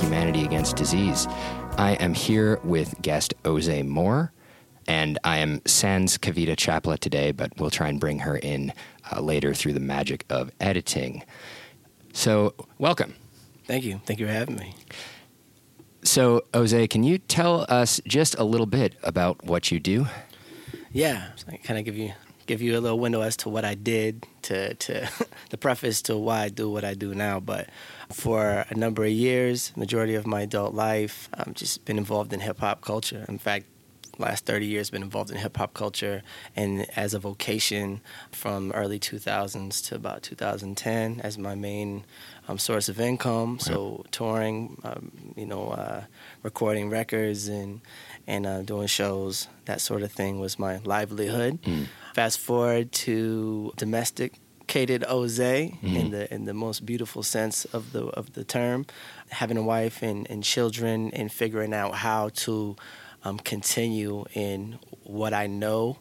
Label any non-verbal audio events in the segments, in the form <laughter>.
Humanity Against Disease. I am here with guest Ozay Moore, and I am sans Kavita Chapla today, but we'll try and bring her in uh, later through the magic of editing. So, welcome. Thank you. Thank you for having me. So, Ozay, can you tell us just a little bit about what you do? Yeah, so I kind of give you give you a little window as to what I did to to <laughs> the preface to why I do what I do now. But for a number of years, majority of my adult life, I've just been involved in hip hop culture. In fact, last 30 years been involved in hip hop culture and as a vocation from early 2000s to about 2010 as my main um, source of income. So touring, um, you know, uh, recording records and and uh, doing shows, that sort of thing was my livelihood. Mm. Fast forward to domesticated Ozay mm-hmm. in the in the most beautiful sense of the of the term, having a wife and, and children and figuring out how to um, continue in what I know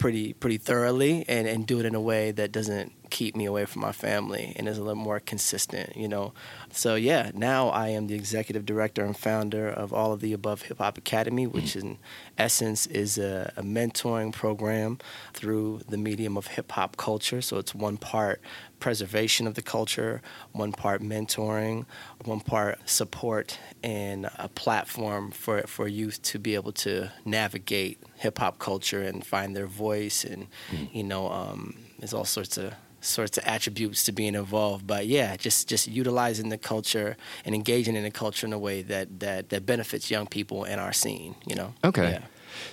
pretty pretty thoroughly and, and do it in a way that doesn't keep me away from my family and is a little more consistent, you know. So yeah, now I am the executive director and founder of All of the Above Hip Hop Academy, which mm-hmm. in essence is a, a mentoring program through the medium of hip hop culture. So it's one part preservation of the culture, one part mentoring, one part support, and a platform for for youth to be able to navigate hip hop culture and find their voice, and mm. you know, um, there's all sorts of sorts of attributes to being involved. But yeah, just just utilizing the culture and engaging in the culture in a way that that that benefits young people in our scene. You know. Okay. Yeah.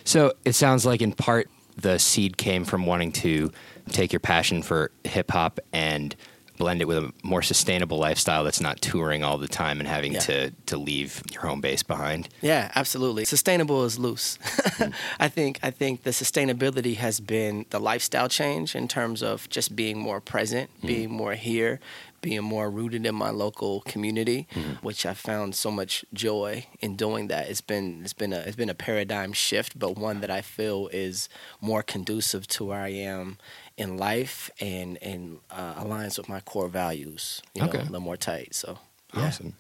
So it sounds like in part the seed came from wanting to take your passion for hip hop and blend it with a more sustainable lifestyle that's not touring all the time and having yeah. to to leave your home base behind. Yeah, absolutely. Sustainable is loose. <laughs> mm. I think I think the sustainability has been the lifestyle change in terms of just being more present, mm. being more here, being more rooted in my local community, mm-hmm. which I found so much joy in doing that. It's been it's been a it's been a paradigm shift, but one that I feel is more conducive to where I am in life and and uh, aligns with my core values. You know, okay. a little more tight. So yeah. awesome.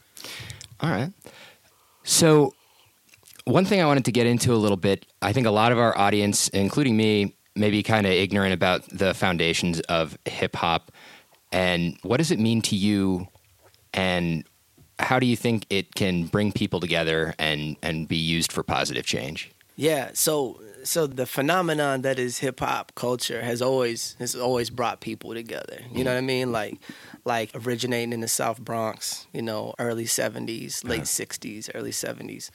All right. So one thing I wanted to get into a little bit, I think a lot of our audience, including me, may be kind of ignorant about the foundations of hip hop and what does it mean to you and how do you think it can bring people together and and be used for positive change? Yeah, so so the phenomenon that is hip hop culture has always has always brought people together. You know what I mean? Like like originating in the South Bronx, you know, early 70s, late uh-huh. 60s, early 70s,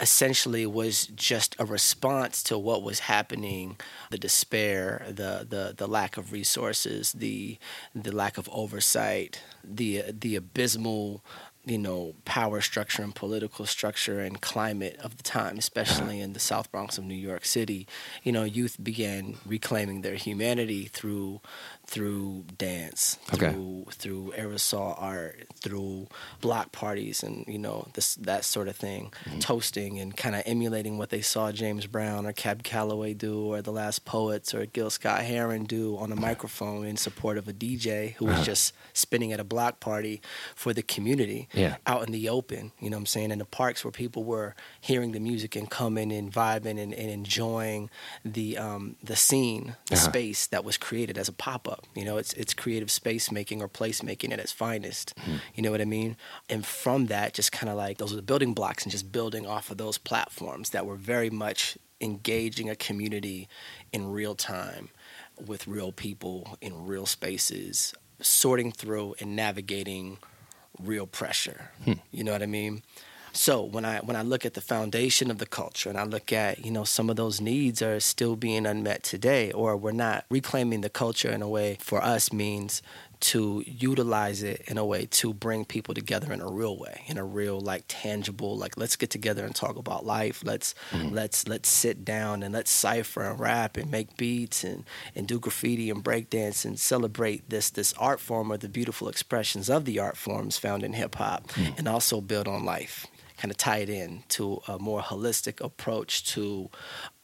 essentially was just a response to what was happening, the despair, the the the lack of resources, the the lack of oversight, the the abysmal you know, power structure and political structure and climate of the time, especially in the South Bronx of New York City, you know, youth began reclaiming their humanity through through dance, okay. through through aerosol art, through block parties, and you know this that sort of thing, mm-hmm. toasting and kind of emulating what they saw James Brown or Cab Calloway do, or the Last Poets or Gil Scott Heron do on a microphone in support of a DJ who was uh-huh. just spinning at a block party for the community, yeah. out in the open. You know what I'm saying? In the parks where people were hearing the music and coming and vibing and, and enjoying the um, the scene, the uh-huh. space that was created as a pop up You know, it's it's creative space making or place making at its finest. Mm. You know what I mean? And from that, just kind of like those are the building blocks and just building off of those platforms that were very much engaging a community in real time with real people in real spaces, sorting through and navigating real pressure. Hmm. You know what I mean? So when I when I look at the foundation of the culture and I look at you know some of those needs are still being unmet today, or we're not reclaiming the culture in a way for us means to utilize it in a way to bring people together in a real way in a real like tangible like let's get together and talk about life let's mm-hmm. let's let's sit down and let's cipher and rap and make beats and and do graffiti and breakdance and celebrate this this art form or the beautiful expressions of the art forms found in hip hop mm-hmm. and also build on life kind of tie it in to a more holistic approach to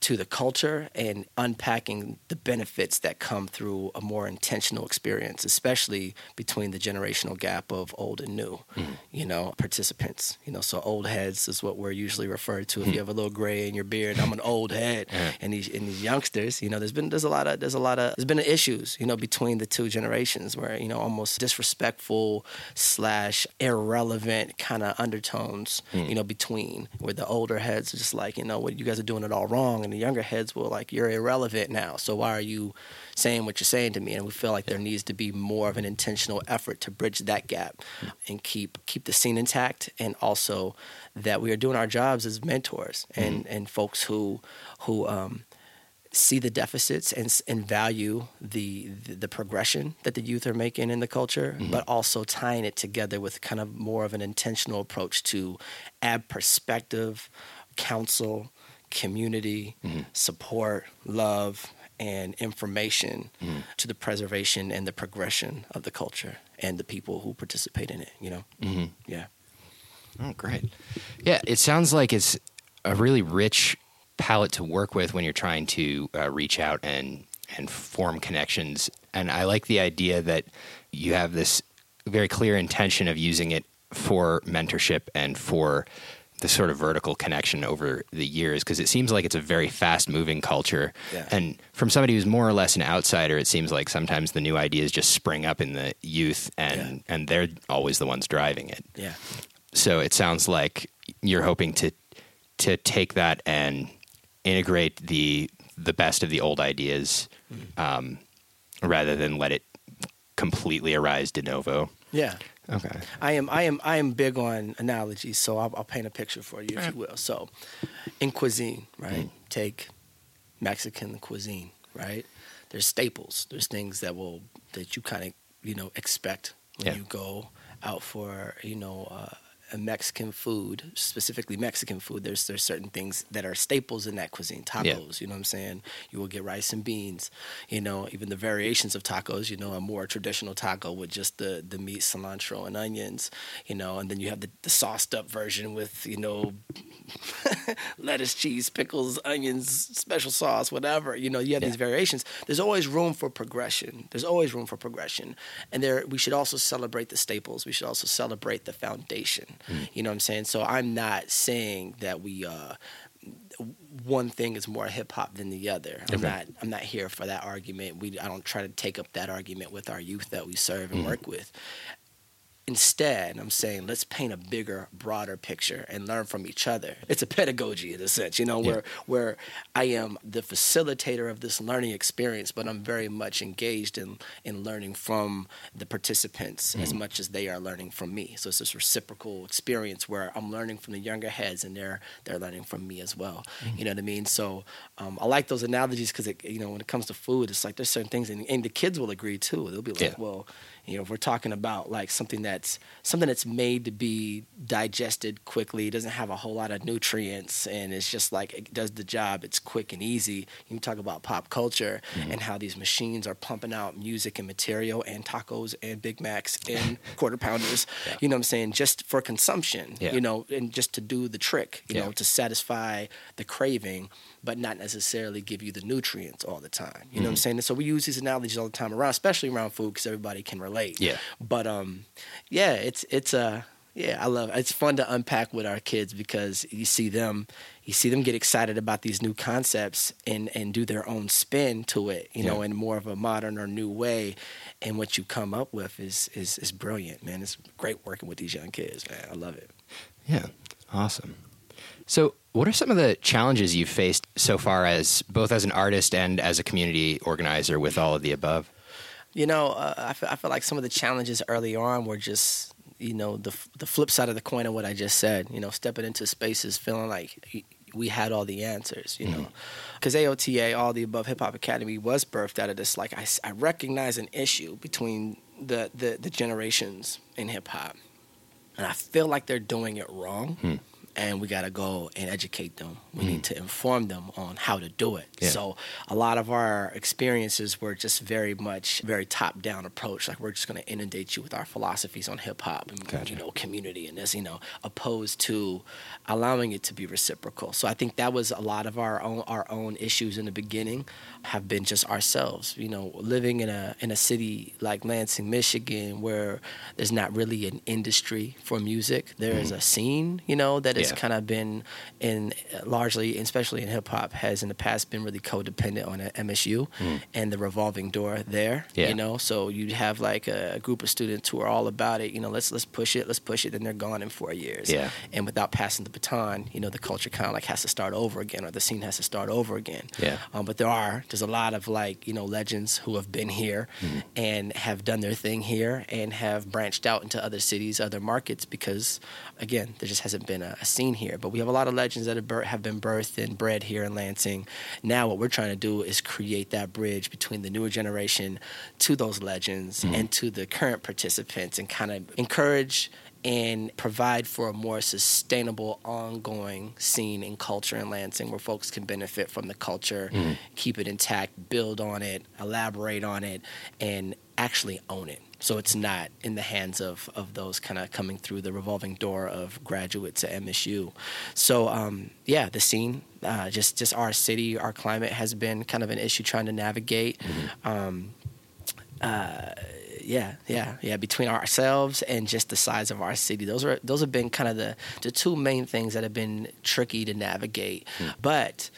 to the culture and unpacking the benefits that come through a more intentional experience, especially between the generational gap of old and new, mm-hmm. you know, participants. You know, so old heads is what we're usually referred to. If you mm-hmm. have a little gray in your beard, I'm an old head. <laughs> And these and these youngsters, you know, there's been there's a lot of there's a lot of there's been issues, you know, between the two generations where you know almost disrespectful slash irrelevant kind of undertones, mm. you know, between where the older heads are just like, you know, what you guys are doing it all wrong and the younger heads were like, you're irrelevant now. So why are you saying what you're saying to me? And we feel like there needs to be more of an intentional effort to bridge that gap and keep keep the scene intact, and also that we are doing our jobs as mentors and mm-hmm. and folks who who um, see the deficits and, and value the, the, progression that the youth are making in the culture, mm-hmm. but also tying it together with kind of more of an intentional approach to add perspective, counsel, community, mm-hmm. support, love, and information mm-hmm. to the preservation and the progression of the culture and the people who participate in it. You know, mm-hmm. yeah. Oh, great. Yeah, it sounds like it's a really rich palette to work with when you're trying to uh, reach out and and form connections. And I like the idea that you have this very clear intention of using it for mentorship and for the sort of vertical connection over the years because it seems like it's a very fast moving culture. Yeah. And from somebody who's more or less an outsider, it seems like sometimes the new ideas just spring up in the youth and, yeah. and they're always the ones driving it. Yeah. So it sounds like you're hoping to to take that and integrate the the best of the old ideas mm. um, rather than let it completely arise de novo. Yeah. Okay. I am I am I am big on analogies, so I'll, I'll paint a picture for you, if you will. So, in cuisine, right? Mm. Take Mexican cuisine, right? There's staples. There's things that will that you kind of you know expect when yeah. you go out for you know. Uh, Mexican food, specifically Mexican food, there's there's certain things that are staples in that cuisine. Tacos, yeah. you know what I'm saying? You will get rice and beans. You know, even the variations of tacos. You know, a more traditional taco with just the the meat, cilantro, and onions. You know, and then you have the, the sauced up version with you know <laughs> lettuce, cheese, pickles, onions, special sauce, whatever. You know, you have yeah. these variations. There's always room for progression. There's always room for progression, and there we should also celebrate the staples. We should also celebrate the foundation. Mm. You know what I'm saying? So I'm not saying that we uh, one thing is more hip hop than the other. I'm not I'm not here for that argument. We I don't try to take up that argument with our youth that we serve and mm. work with. Instead, I'm saying let's paint a bigger, broader picture and learn from each other. It's a pedagogy in a sense, you know, yeah. where where I am the facilitator of this learning experience, but I'm very much engaged in in learning from the participants mm-hmm. as much as they are learning from me. So it's this reciprocal experience where I'm learning from the younger heads and they're they're learning from me as well. Mm-hmm. You know what I mean? So um, I like those analogies because you know when it comes to food, it's like there's certain things, and, and the kids will agree too. They'll be like, yeah. well you know, if we're talking about like something that's something that's made to be digested quickly, it doesn't have a whole lot of nutrients, and it's just like it does the job. It's quick and easy. You can talk about pop culture mm-hmm. and how these machines are pumping out music and material and tacos and Big Macs and <laughs> quarter pounders. Yeah. You know what I'm saying? Just for consumption. Yeah. You know, and just to do the trick. You yeah. know, to satisfy the craving but not necessarily give you the nutrients all the time. You know mm-hmm. what I'm mm-hmm. saying? And so we use these analogies all the time around, especially around food, because everybody can relate. Yeah. But um, yeah, it's it's a uh, yeah, I love it. It's fun to unpack with our kids because you see them you see them get excited about these new concepts and and do their own spin to it, you yeah. know, in more of a modern or new way. And what you come up with is is is brilliant, man. It's great working with these young kids, man. I love it. Yeah. Awesome. So, what are some of the challenges you've faced so far, as both as an artist and as a community organizer, with all of the above? You know, uh, I, feel, I feel like some of the challenges early on were just, you know, the the flip side of the coin of what I just said. You know, stepping into spaces, feeling like we had all the answers, you know. Because mm-hmm. AOTA, All the Above Hip Hop Academy, was birthed out of this. Like, I, I recognize an issue between the, the, the generations in hip hop. And I feel like they're doing it wrong. Hmm and we got to go and educate them. We need mm. to inform them on how to do it. Yeah. So a lot of our experiences were just very much very top down approach. Like we're just going to inundate you with our philosophies on hip hop and Gotcha. you know community and this, you know, opposed to allowing it to be reciprocal. So I think that was a lot of our own our own issues in the beginning have been just ourselves. You know, living in a in a city like Lansing, Michigan, where there's not really an industry for music. There is mm-hmm. a scene, you know, that Mm-hmm. Yeah. kind of been in largely, especially in hip hop, has in the past been really codependent on MSU and the revolving door there. Mm. Yeah. You know, so you'd have like a, group of students who are all about it. You know, let's let's push it, let's push it. Then they're gone in four years. Yeah. And without passing the baton, you know, the culture kind of like has to start over again, or the scene has to start over again. Yeah. Um, but there are there's a lot of like you know legends who have been here Mm-hmm. and have done their thing here and have branched out into other cities, other markets because again there just hasn't been a, a scene here. But we have a lot of legends that have, been birthed and bred here in Lansing. Now what we're trying to do is create that bridge between the newer generation to those legends mm-hmm. and to the current participants and kind of encourage and provide for a more sustainable, ongoing scene and culture in Lansing where folks can benefit from the culture, mm-hmm. keep it intact, build on it, elaborate on it, and actually own it. So it's not in the hands of, of those kind of coming through the revolving door of graduates at MSU. So um, yeah, the scene, uh, just just our city, our climate has been kind of an issue trying to navigate. Um, uh, yeah, yeah, yeah. Between ourselves and just the size of our city, those are those have been kind of the the two main things that have been tricky to navigate. But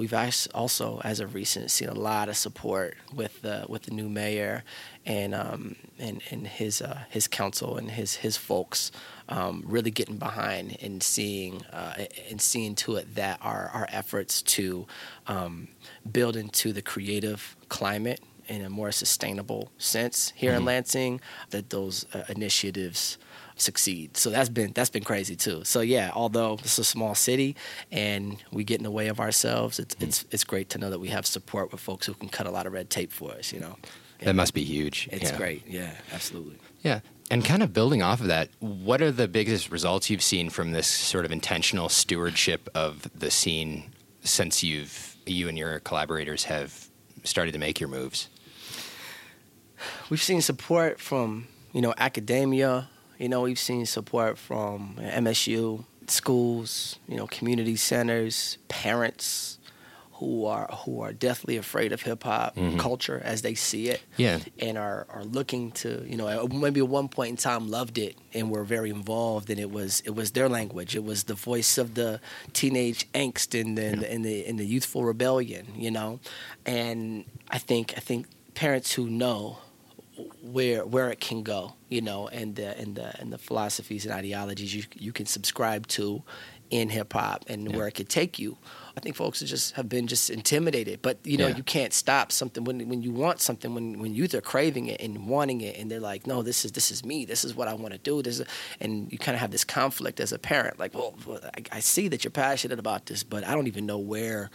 we've also, as of recent, seen a lot of support with the with the new mayor and um, and and his uh, his council and his his folks. Um, really getting behind and seeing uh, and seeing to it that our our efforts to um, build into the creative climate in a more sustainable sense here in Lansing that those uh, initiatives succeed. So that's been that's been crazy too. So yeah, although it's a small city and we get in the way of ourselves, it's mm. it's it's great to know that we have support with folks who can cut a lot of red tape for us. You know, That must be huge. it's Yeah. great. Yeah, absolutely. Yeah. And kind of building off of that, what are the biggest results you've seen from this sort of intentional stewardship of the scene since you've you and your collaborators have started to make your moves? we've seen support from you know academia you know we've seen support from msu schools you know community centers parents who are who are deathly afraid of hip hop mm-hmm. culture as they see it Yeah. and are are looking to you know maybe at one point in time loved it and were very involved and it was it was their language. It was the voice of the teenage angst and the the, and the, and the youthful rebellion you know? And I think I think parents who know where where it can go, you know, and the and the and the philosophies and ideologies you you can subscribe to in hip hop and Yeah. where it could take you. I think folks just have been just intimidated, but you know Yeah. you can't stop something when when you want something when when youth are craving it and wanting it and they're like, no, this is this is me, this is what I want to do, this is, and you kind of have this conflict as a parent, like, well, well, I, I see that you're passionate about this, but I don't even know where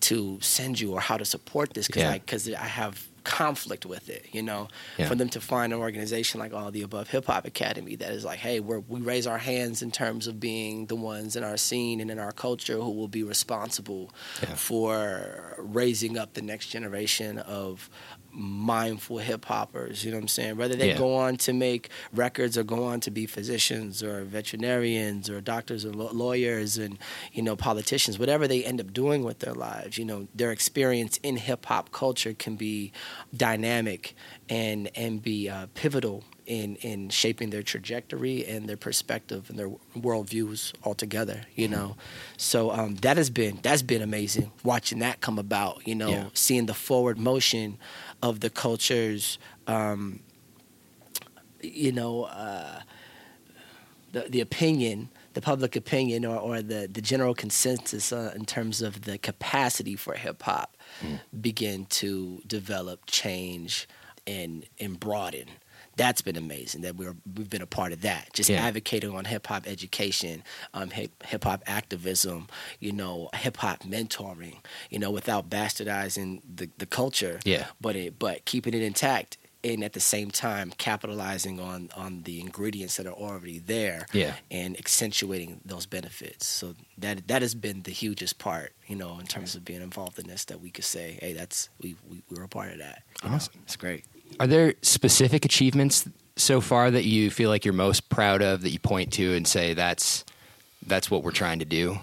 to send you or how to support this because Yeah. I because I have conflict with it, you know. Yeah. For them to find an organization like All the Above Hip Hop Academy that is like, hey, we're, we raise our hands in terms of being the ones in our scene and in our culture who will be responsible Yeah. for raising up the next generation of mindful hip hoppers. You know what I'm saying? Whether they Yeah. go on to make records or go on to be physicians or veterinarians or doctors or law- lawyers and you know politicians, whatever they end up doing with their lives, you know, their experience in hip hop culture can be dynamic and and be uh, pivotal in in shaping their trajectory and their perspective and their worldviews altogether. You know, so um, that has been that's been amazing watching that come about. You know, Yeah. seeing the forward motion of the cultures. Um, you know, uh, the the opinion, the public opinion, or, or the the general consensus uh, in terms of the capacity for hip hop begin to develop, change, and and broaden. That's been amazing that we're we've been a part of that. Just Yeah. advocating on hip hop education, um, hip hop activism, you know, hip hop mentoring, you know, without bastardizing the, the culture Yeah. but it but keeping it intact and at the same time capitalizing on on the ingredients that are already there Yeah. and accentuating those benefits. So that that has been the hugest part, you know, in terms of being involved in this. That we could say, hey, that's we we, were a part of that. you know. Awesome. it's great. Are there specific achievements so far that you feel like you're most proud of that you point to and say that's that's what we're trying to do?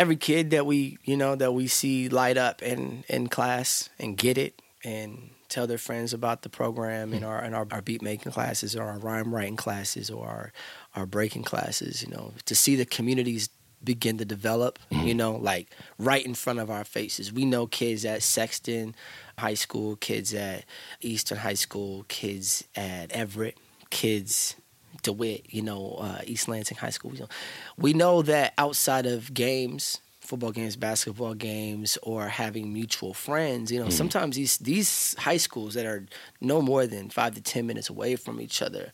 every kid that we you know that we see light up in in class and get it and tell their friends about the program in our in our, our beat making classes or our rhyme writing classes or our our breaking classes you know to see the communities begin to develop you mm-hmm. know like right in front of our faces we know kids at sexton high school kids at eastern high school kids at everett kids DeWitt, you know, uh, East Lansing High School. You know, we know that outside of games, football games, basketball games, or having mutual friends, you know, sometimes these these high schools that are no more than five to ten minutes away from each other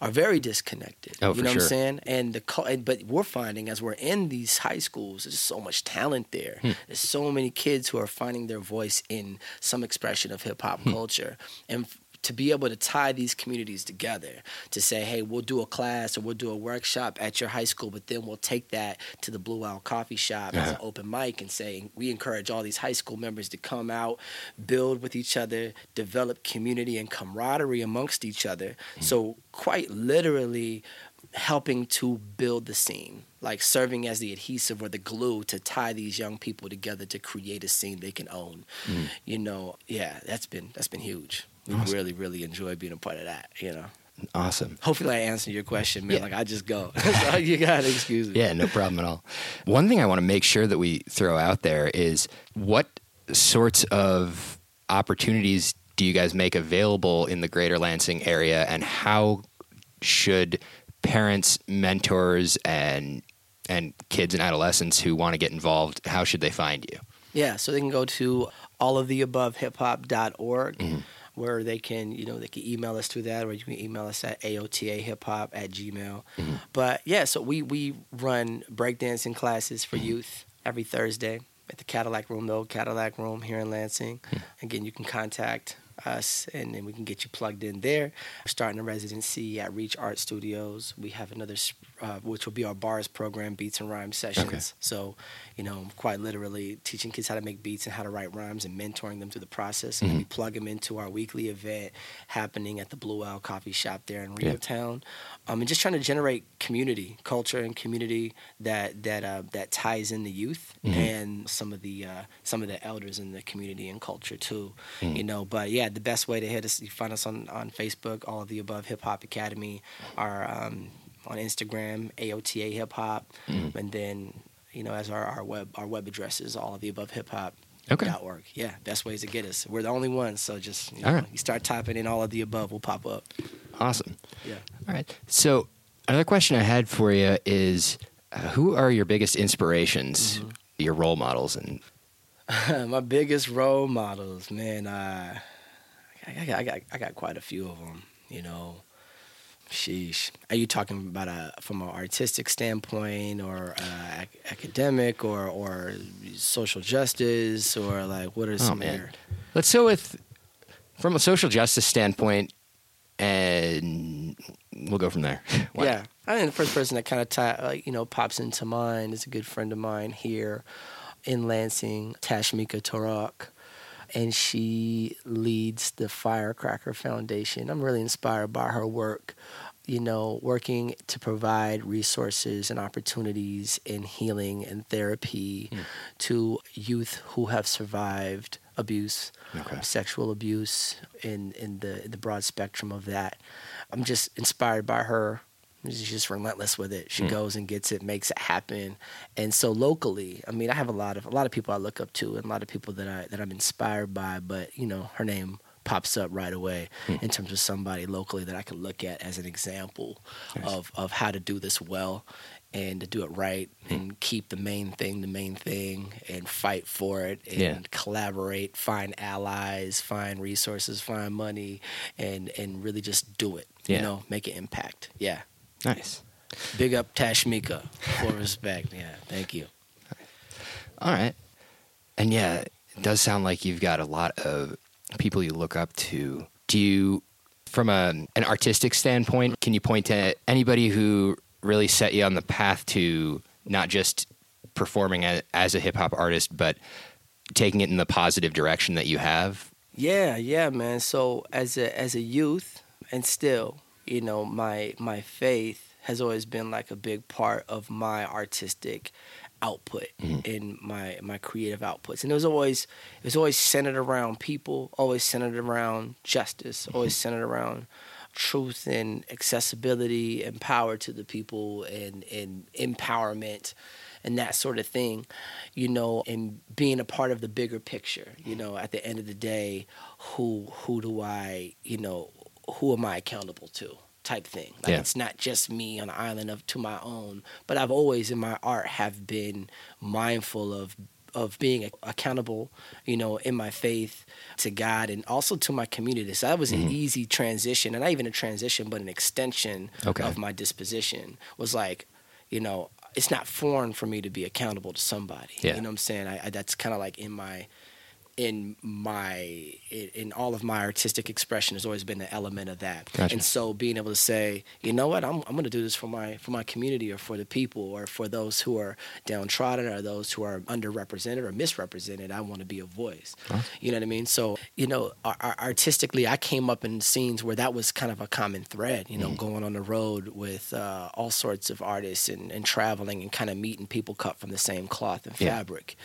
are very disconnected. Oh, you know what. I'm saying? And the and- but we're finding as we're in these high schools, there's so much talent there. Hmm. There's so many kids who are finding their voice in some expression of hip hop Hmm. culture, and to be able to tie these communities together to say, hey, we'll do a class or we'll do a workshop at your high school, but then we'll take that to the Blue Owl Coffee Shop as an Uh-huh. open mic and say, we encourage all these high school members to come out, build with each other, develop community and camaraderie amongst each other. So, quite literally, helping to build the scene, like serving as the adhesive or the glue to tie these young people together to create a scene they can own. You know, yeah, that's been that's been huge. We Awesome. really, really enjoy being a part of that. You know, Awesome. hopefully I answered your question, man. Yeah. Like I just go, <laughs> so you gotta excuse me. Yeah, no problem at all. One thing I want to make sure that we throw out there is what sorts of opportunities do you guys make available in the greater Lansing area and how should parents, mentors and and kids and adolescents who want to get involved, how should they find you? Yeah, so they can go to alloftheabovehiphop.org Mm-hmm. Where they can, you know, they can email us through that or you can email us at aotahiphop at gmail. Mm-hmm. But yeah, so we, we run breakdancing classes Mm-hmm. for youth every Thursday at the Cadillac Room, the old Cadillac Room here in Lansing. Hmm. Again, you can contact us and then we can get you plugged in there. We're starting a residency at Reach Art Studios. We have another, uh, which will be our bars program, Beats and Rhyme Sessions. So, you know, quite literally teaching kids how to make beats and how to write rhymes and mentoring them through the process. And we plug them into our weekly event happening at the Blue Owl Coffee Shop there in Yeah. REO Town. Um, and just trying to generate community, culture, and community that that uh, that ties in the youth and some of the uh, some of the elders in the community and culture too. You know, but yeah, the best way to hit us, you find us on on Facebook, all of the above Hip Hop Academy, our um, on Instagram, AOTA Hip Hop, and then you know as our, our web our web address is all of the above hip hop. Okay. Dot org. Yeah, best ways to get us. We're the only ones, so just you, know, right. you start typing in all of the above, will pop up. Awesome. Yeah. All right. So another question I had for you is uh, who are your biggest inspirations, your role models and <laughs> my biggest role models, man. Uh, I, got, I got I got quite a few of them. You know, sheesh. Are you talking about a from an artistic standpoint, or uh, ac- academic, or or social justice, or like what are Oh some? man. Let's go with from a social justice standpoint and we'll go from there. <laughs> Yeah, I think the first person that kind of you know pops into mind is a good friend of mine here in Lansing, Tashmica Torok. And she leads the Firecracker Foundation. I'm really inspired by her work, you know, working to provide resources and opportunities in healing and therapy hmm. to youth who have survived abuse, Okay. sexual abuse, in, in the in the broad spectrum of that. I'm just inspired by her. She's just relentless with it. She hmm. goes and gets it, makes it happen. And so locally, I mean, I have a lot of a lot of people I look up to and a lot of people that I that I'm inspired by, but you know, her name pops up right away hmm. in terms of somebody locally that I can look at as an example of of how to do this well and to do it right hmm. and keep the main thing the main thing and fight for it and Yeah. collaborate, find allies, find resources, find money and and really just do it. Yeah. You know, make an impact. Yeah. Nice. Big up Tashmica. for respect. Yeah. Thank you. All right. And yeah, it does sound like you've got a lot of people you look up to. Do you, from a, an artistic standpoint, can you point to anybody who really set you on the path to not just performing as, as a hip hop artist, but taking it in the positive direction that you have? Yeah, yeah, man. So as a as a youth, and still, you know, my my faith has always been like a big part of my artistic output mm-hmm. in my my creative outputs and it was always it was always centered around people always centered around justice mm-hmm. always centered around truth and accessibility and power to the people and and empowerment and that sort of thing you know and being a part of the bigger picture you know at the end of the day who who do i you know who am i accountable to type thing. Like yeah. it's not just me on an island of to my own, but I've always in my art have been mindful of of being accountable, you know, in my faith to God and also to my community. So that was mm-hmm. an easy transition, and not even a transition, but an extension okay. of my disposition. Was like, you know, it's not foreign for me to be accountable to somebody. Yeah. You know what I'm saying? I, I that's kind of like in my in my in all of my artistic expression has always been the element of that gotcha. and so being able to say you know what I'm, I'm going to do this for my for my community or for the people or for those who are downtrodden or those who are underrepresented or misrepresented I want to be a voice huh? you know what I mean so you know artistically I came up in scenes where that was kind of a common thread you know mm. going on the road with uh, all sorts of artists and, and traveling and kind of meeting people cut from the same cloth and yeah. fabric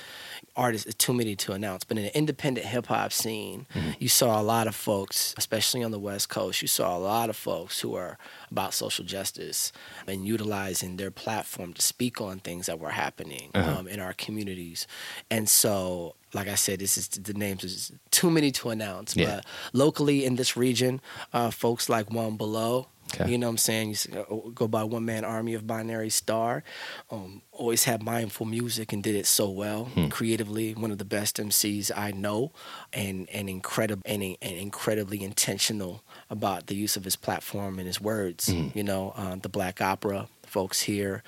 artists too many to announce but in the independent hip hop scene, mm-hmm. you saw a lot of folks, especially on the West Coast, you saw a lot of folks who are about social justice and utilizing their platform to speak on things that were happening uh-huh. um, in our communities. And so, like I said, this is the names is too many to announce. Yeah. But locally in this region, uh, folks like One Be Lo, Okay. You know what I'm saying? You uh, go by One Man Army of Binary Star. Um, always had mindful music and did it so well hmm. creatively. One of the best MCs I know, and and incredible and, and incredibly intentional about the use of his platform and his words. Hmm. You know, uh, the Black Opera folks here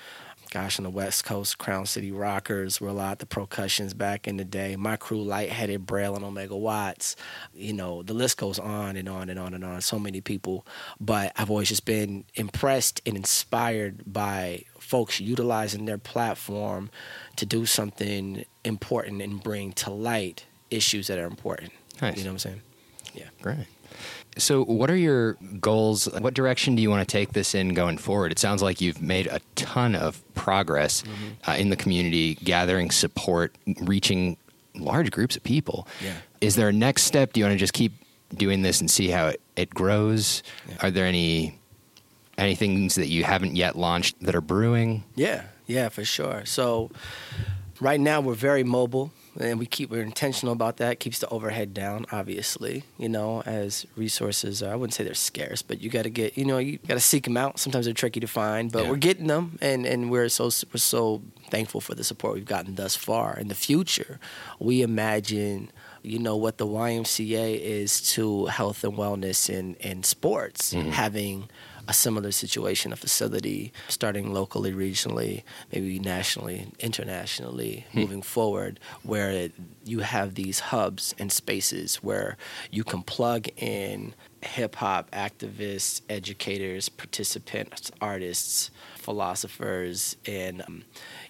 gosh, on the West Coast, Crown City Rockers were a lot, the Procussions back in the day. My crew, Lightheaded, Braille, and Ohmega Watts. You know, the list goes on and on and on and on. So many people. But I've always just been impressed and inspired by folks utilizing their platform to do something important and bring to light issues that are important. Nice. You know what I'm saying? Yeah. Great. So, what are your goals? What direction do you want to take this in going forward? It sounds like you've made a ton of progress mm-hmm. uh, in the community, gathering support, reaching large groups of people. Yeah. Is there a next step? Do you want to just keep doing this and see how it, it grows? Yeah. Are there any any things that you haven't yet launched that are brewing? Yeah, yeah, for sure. So, right now we're very mobile and we keep we're intentional about that keeps the overhead down obviously you know as resources are, i wouldn't say they're scarce but you got to get you know you got to seek them out sometimes they're tricky to find but yeah. we're getting them and and we're so we're so thankful for the support we've gotten thus far in the future we imagine you know what the YMCA is to health and wellness in in sports mm-hmm. having a similar situation, a facility starting locally, regionally, maybe nationally, internationally, hmm. moving forward, where it, you have these hubs and spaces where you can plug in hip hop activists, educators, participants, artists, philosophers, and um,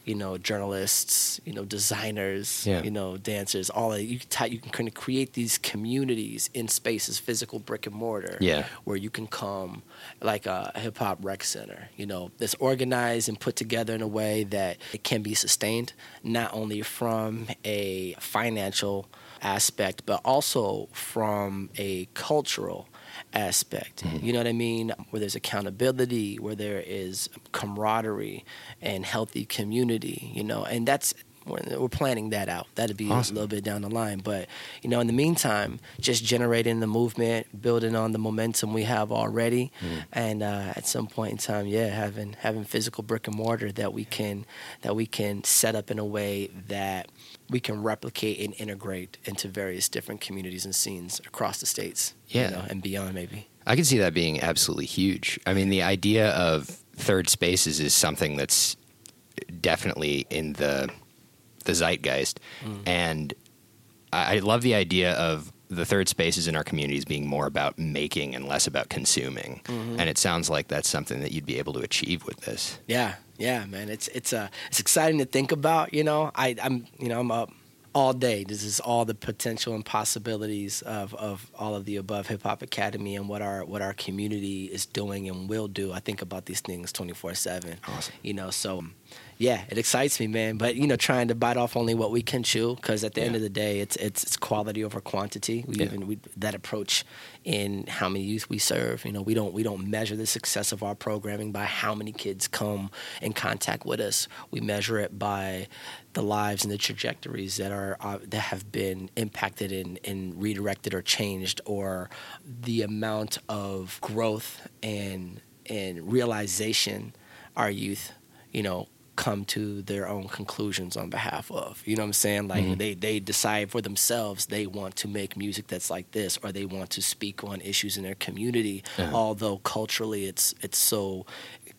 you know, journalists, you know, designers, yeah. you know, dancers, all that. You can, you can kind of create these communities in spaces, physical brick and mortar, yeah. where you can come like a hip hop rec center, you know, that's organized and put together in a way that it can be sustained, not only from a financial aspect, but also from a cultural aspect. Mm-hmm. You know what I mean? Where there's accountability, where there is camaraderie and healthy community, you know, and that's we're planning that out. That'd be awesome. a little bit down the line. But, you know, in the meantime, just generating the movement, building on the momentum we have already. Mm. And uh, at some point in time, yeah, having having physical brick and mortar that we can that we can set up in a way that we can replicate and integrate into various different communities and scenes across the states. Yeah. You know, and beyond maybe. I can see that being absolutely huge. I mean, the idea of third spaces is something that's definitely in the the zeitgeist, mm. and I, I love the idea of the third spaces in our communities being more about making and less about consuming. And it sounds like that's something that you'd be able to achieve with this. Yeah, yeah, man. It's it's uh it's exciting to think about. You know, I I'm you know I'm up all day. This is all the potential and possibilities of, of all of the above Hip Hop Academy and what our what our community is doing and will do. I think about these things twenty four seven. Awesome. You know, so yeah, it excites me, man. But you know, trying to bite off only what we can chew, because at the end of the day, it's it's, it's quality over quantity. We Yeah. even we, that approach in how many youth we serve. You know, we don't we don't measure the success of our programming by how many kids come in contact with us. We measure it by the lives and the trajectories that are uh, that have been impacted and, and redirected or changed, or the amount of growth and and realization our youth, you know, come to their own conclusions on behalf of. You know what I'm saying? Like mm-hmm. they they decide for themselves they want to make music that's like this or they want to speak on issues in their community although culturally it's it's so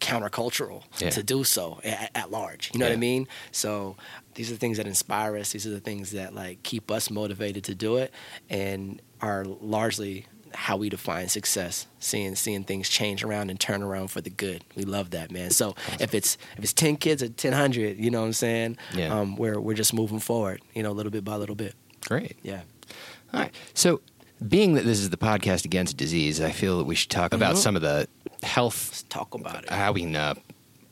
countercultural Yeah. to do so at, at large. You know what I mean? So these are the things that inspire us. These are the things that like keep us motivated to do it and are largely how we define success. Seeing seeing things change around and turn around for the good. We love that, man. So if it's if it's ten kids or ten hundred, you know what I'm saying? Yeah. Um, we're we're just moving forward, you know, little bit by little bit. Great. Yeah. All right. So, being that this is the podcast against disease, I feel that we should talk about Mhm. some of the health, Let's talk about it. how we can uh,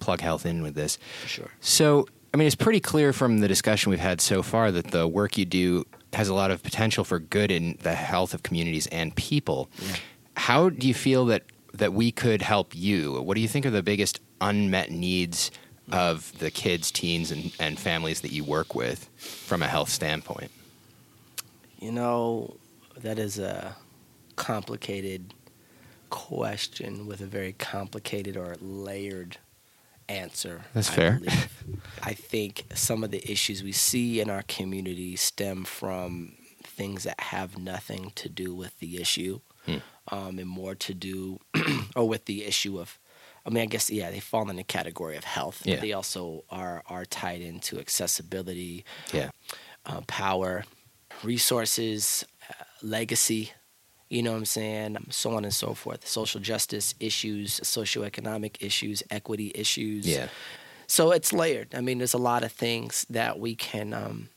plug health in with this. for sure. So, I mean, it's pretty clear from the discussion we've had so far that the work you do has a lot of potential for good in the health of communities and people. Yeah. How do you feel that that we could help you? What do you think are the biggest unmet needs of the kids, teens, and, and families that you work with from a health standpoint? You know, that is a complicated question with a very complicated or layered answer. That's I fair. <laughs> I think some of the issues we see in our community stem from things that have nothing to do with the issue Hmm. um, and more to do <clears throat> or with the issue of I mean, I guess yeah, they fall in the category of health. Yeah. They also are are tied into accessibility, Yeah. uh, power, resources, uh, legacy. You know what I'm saying? So on and so forth. Social justice issues, socioeconomic issues, equity issues. Yeah. So it's layered. I mean, there's a lot of things that we can um,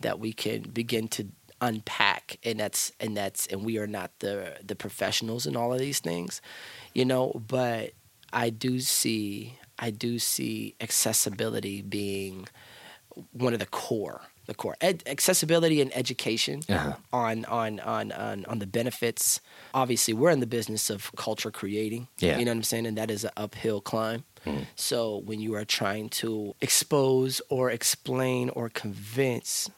that we can begin to unpack, and that's and that's and we are not the the professionals in all of these things, you know. But I do see I do see accessibility being one of the core the core Ed, accessibility and education Uh-huh. on, on on on on the benefits obviously we're in the business of culture creating Yeah. you know what i'm saying and that is an uphill climb Mm. so when you are trying to expose or explain or convince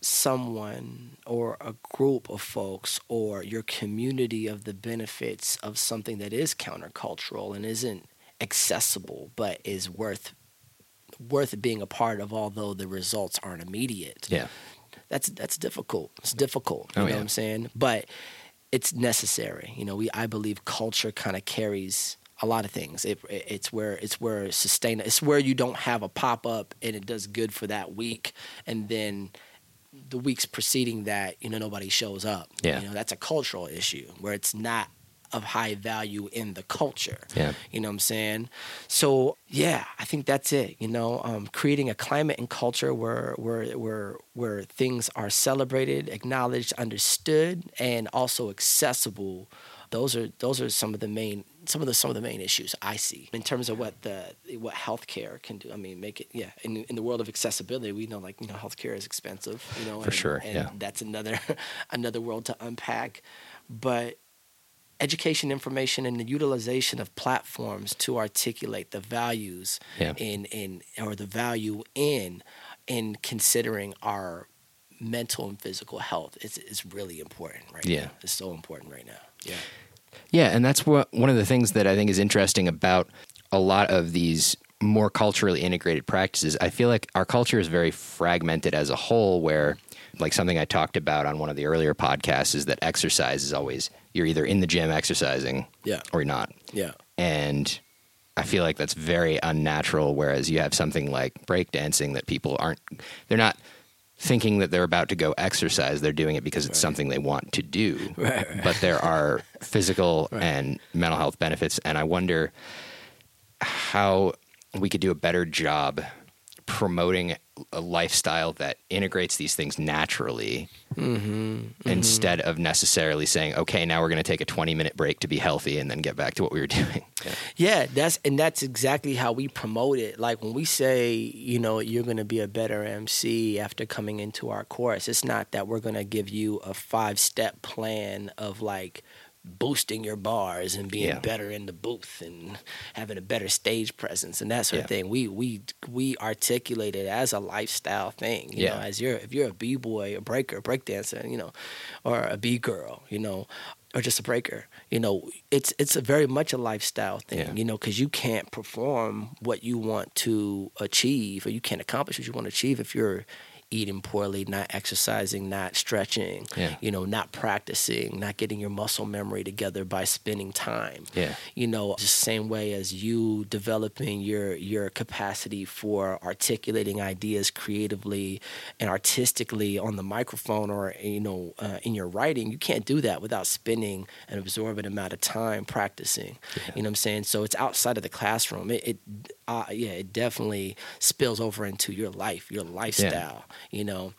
someone or a group of folks or your community of the benefits of something that is countercultural and isn't accessible but is worth worth being a part of although the results aren't immediate Yeah. that's that's difficult it's difficult you Oh, know yeah. what i'm saying but it's necessary you know we i believe culture kind of carries a lot of things it, it's where it's where sustain it's where you don't have a pop-up and it does good for that week and then the weeks preceding that you know nobody shows up Yeah. you know that's a cultural issue where it's not of high value in the culture Yeah. you know what I'm saying? So yeah, I think that's it. You know, um, creating a climate and culture where where where where things are celebrated, acknowledged, understood, and also accessible. Those are those are some of the main some of the some of the main issues I see in terms of what the what healthcare can do. I mean, make it yeah. In in the world of accessibility, we know like you know healthcare is expensive. You know, For and, sure, and yeah. that's another <laughs> another world to unpack. But education information and the utilization of platforms to articulate the values Yeah. in in or the value in in considering our mental and physical health is is really important right Yeah. now. It's so important right now. Yeah. Yeah, and that's what one of the things that I think is interesting about a lot of these more culturally integrated practices. I feel like our culture is very fragmented as a whole where like something I talked about on one of the earlier podcasts is that exercise is always you're either in the gym exercising Yeah. or you're not. Yeah. And I feel like that's very unnatural whereas you have something like breakdancing that people aren't they're not thinking that they're about to go exercise. They're doing it because it's something they want to do. Right, <laughs> right. But there are physical <laughs> and mental health benefits. And I wonder how we could do a better job promoting a lifestyle that integrates these things naturally mm-hmm. instead mm-hmm. of necessarily saying, okay, now we're going to take a 20 minute break to be healthy and then get back to what we were <laughs> doing. Yeah, that's and that's exactly how we promote it. Like when we say, you know, you're going to be a better MC after coming into our course, it's not that we're going to give you a five step plan of like boosting your bars and being Yeah. better in the booth and having a better stage presence and that sort of thing. We we we articulate it as a lifestyle thing. You Yeah. know, as you're if you're a b boy, a breaker, break dancer, you know, or a b girl, you know, or just a breaker, you know, it's it's a very much a lifestyle thing. Yeah. You know, because you can't perform what you want to achieve, or you can't accomplish what you want to achieve if you're eating poorly, not exercising, not stretching, Yeah. you know, not practicing, not getting your muscle memory together by spending time. Yeah. you know just the same way as you developing your your capacity for articulating ideas creatively and artistically on the microphone or you know uh, in your writing you can't do that without spending an absorbent amount of time practicing. You know what i'm saying? So it's outside of the classroom. It, it uh, yeah it definitely spills over into your life your lifestyle you know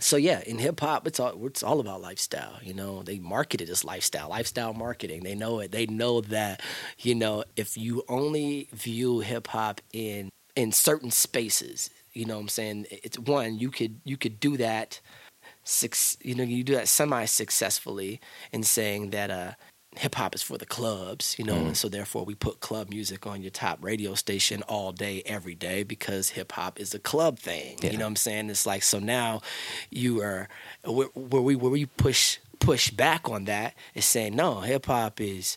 so yeah, in hip hop, it's all it's all about lifestyle. You know, they market it as lifestyle, lifestyle marketing. They know it. They know that you know if you only view hip hop in in certain spaces, you know, what I'm saying it's one you could you could do that. Six, you know, you do that semi successfully in saying that uh, hip hop is for the clubs, you know, and mm. so therefore we put club music on your top radio station all day, every day because hip hop is a club thing. Yeah. You know what I'm saying? It's like so now you are where, where we where we push push back on that is saying no, hip hop is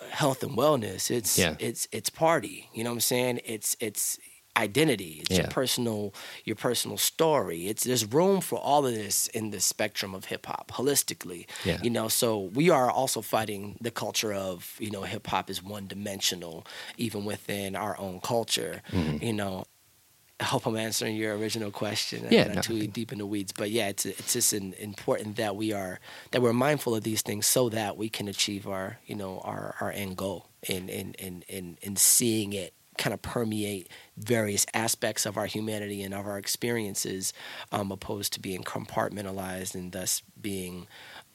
uh, health and wellness. It's Yeah. it's it's party. You know what I'm saying? It's it's identity. It's your personal your personal story. It's there's room for all of this in the spectrum of hip hop holistically. Yeah. You know, so we are also fighting the culture of, you know, hip hop is one dimensional even within our own culture. Mm-hmm. You know, I hope I'm answering your original question. I'm Yeah, not no, too deep in the weeds, but yeah, it's it's just an, important that we are that we're mindful of these things so that we can achieve our you know our our end goal in in in in, in seeing it kind of permeate various aspects of our humanity and of our experiences, um, opposed to being compartmentalized and thus being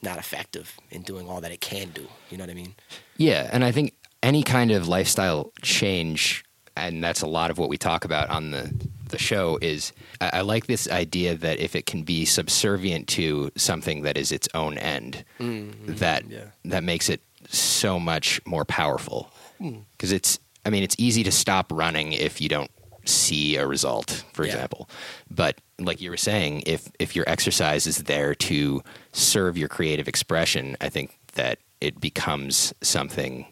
not effective in doing all that it can do. You know what I mean? Yeah, and I think any kind of lifestyle change, and that's a lot of what we talk about on the the show. Is I, I like this idea that if it can be subservient to something that is its own end, that yeah. that makes it so much more powerful. Because it's, I mean, it's easy to stop running if you don't see a result, for Yeah. example. But like you were saying, if if your exercise is there to serve your creative expression, I think that it becomes something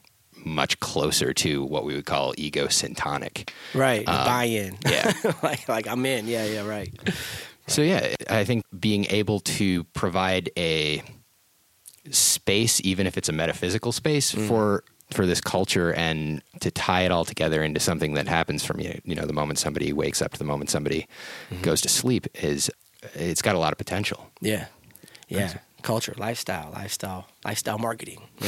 much closer to what we would call ego syntonic. Right. Um, buy-in. yeah. <laughs> like like I'm in. Yeah. Yeah. Right. So yeah, I think being able to provide a space, even if it's a metaphysical space, for for this culture, and to tie it all together into something that happens from you, you know, the moment somebody wakes up to the moment somebody mm-hmm. goes to sleep, is it's got a lot of potential. Yeah. Yeah. Culture, lifestyle, lifestyle, lifestyle marketing. <laughs>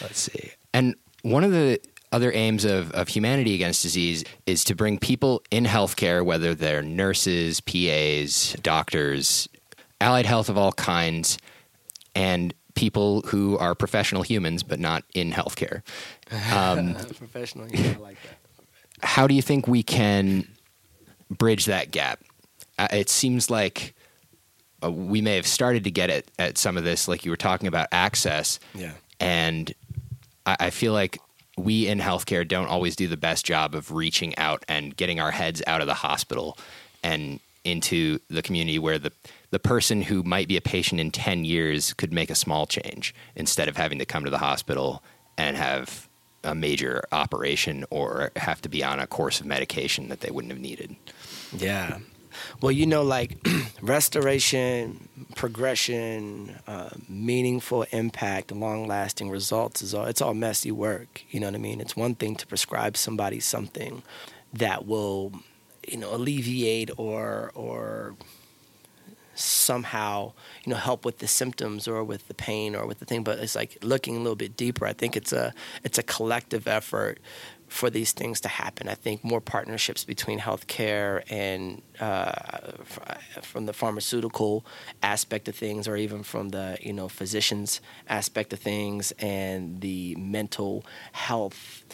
Let's see. And one of the other aims of, of humanity against disease is to bring people in healthcare, whether they're nurses, PAs, doctors, allied health of all kinds, and people who are professional humans but not in healthcare. Um, <laughs> Professional. Yeah, I like that. how do you think we can bridge that gap? Uh, it seems like uh, we may have started to get it at some of this, like you were talking about access. Yeah. And I, I feel like we in healthcare don't always do the best job of reaching out and getting our heads out of the hospital and into the community where the the person who might be a patient in 10 years could make a small change instead of having to come to the hospital and have a major operation or have to be on a course of medication that they wouldn't have needed. Yeah. Well, you know, like <clears throat> restoration, progression, uh, meaningful impact, long lasting results is all, it's all messy work. You know what I mean? It's one thing to prescribe somebody something that will you know alleviate or or somehow you know help with the symptoms or with the pain or with the thing but it's like looking a little bit deeper i think it's a it's a collective effort for these things to happen. I think more partnerships between healthcare and uh, from the pharmaceutical aspect of things, or even from the you know physicians aspect of things, and the mental health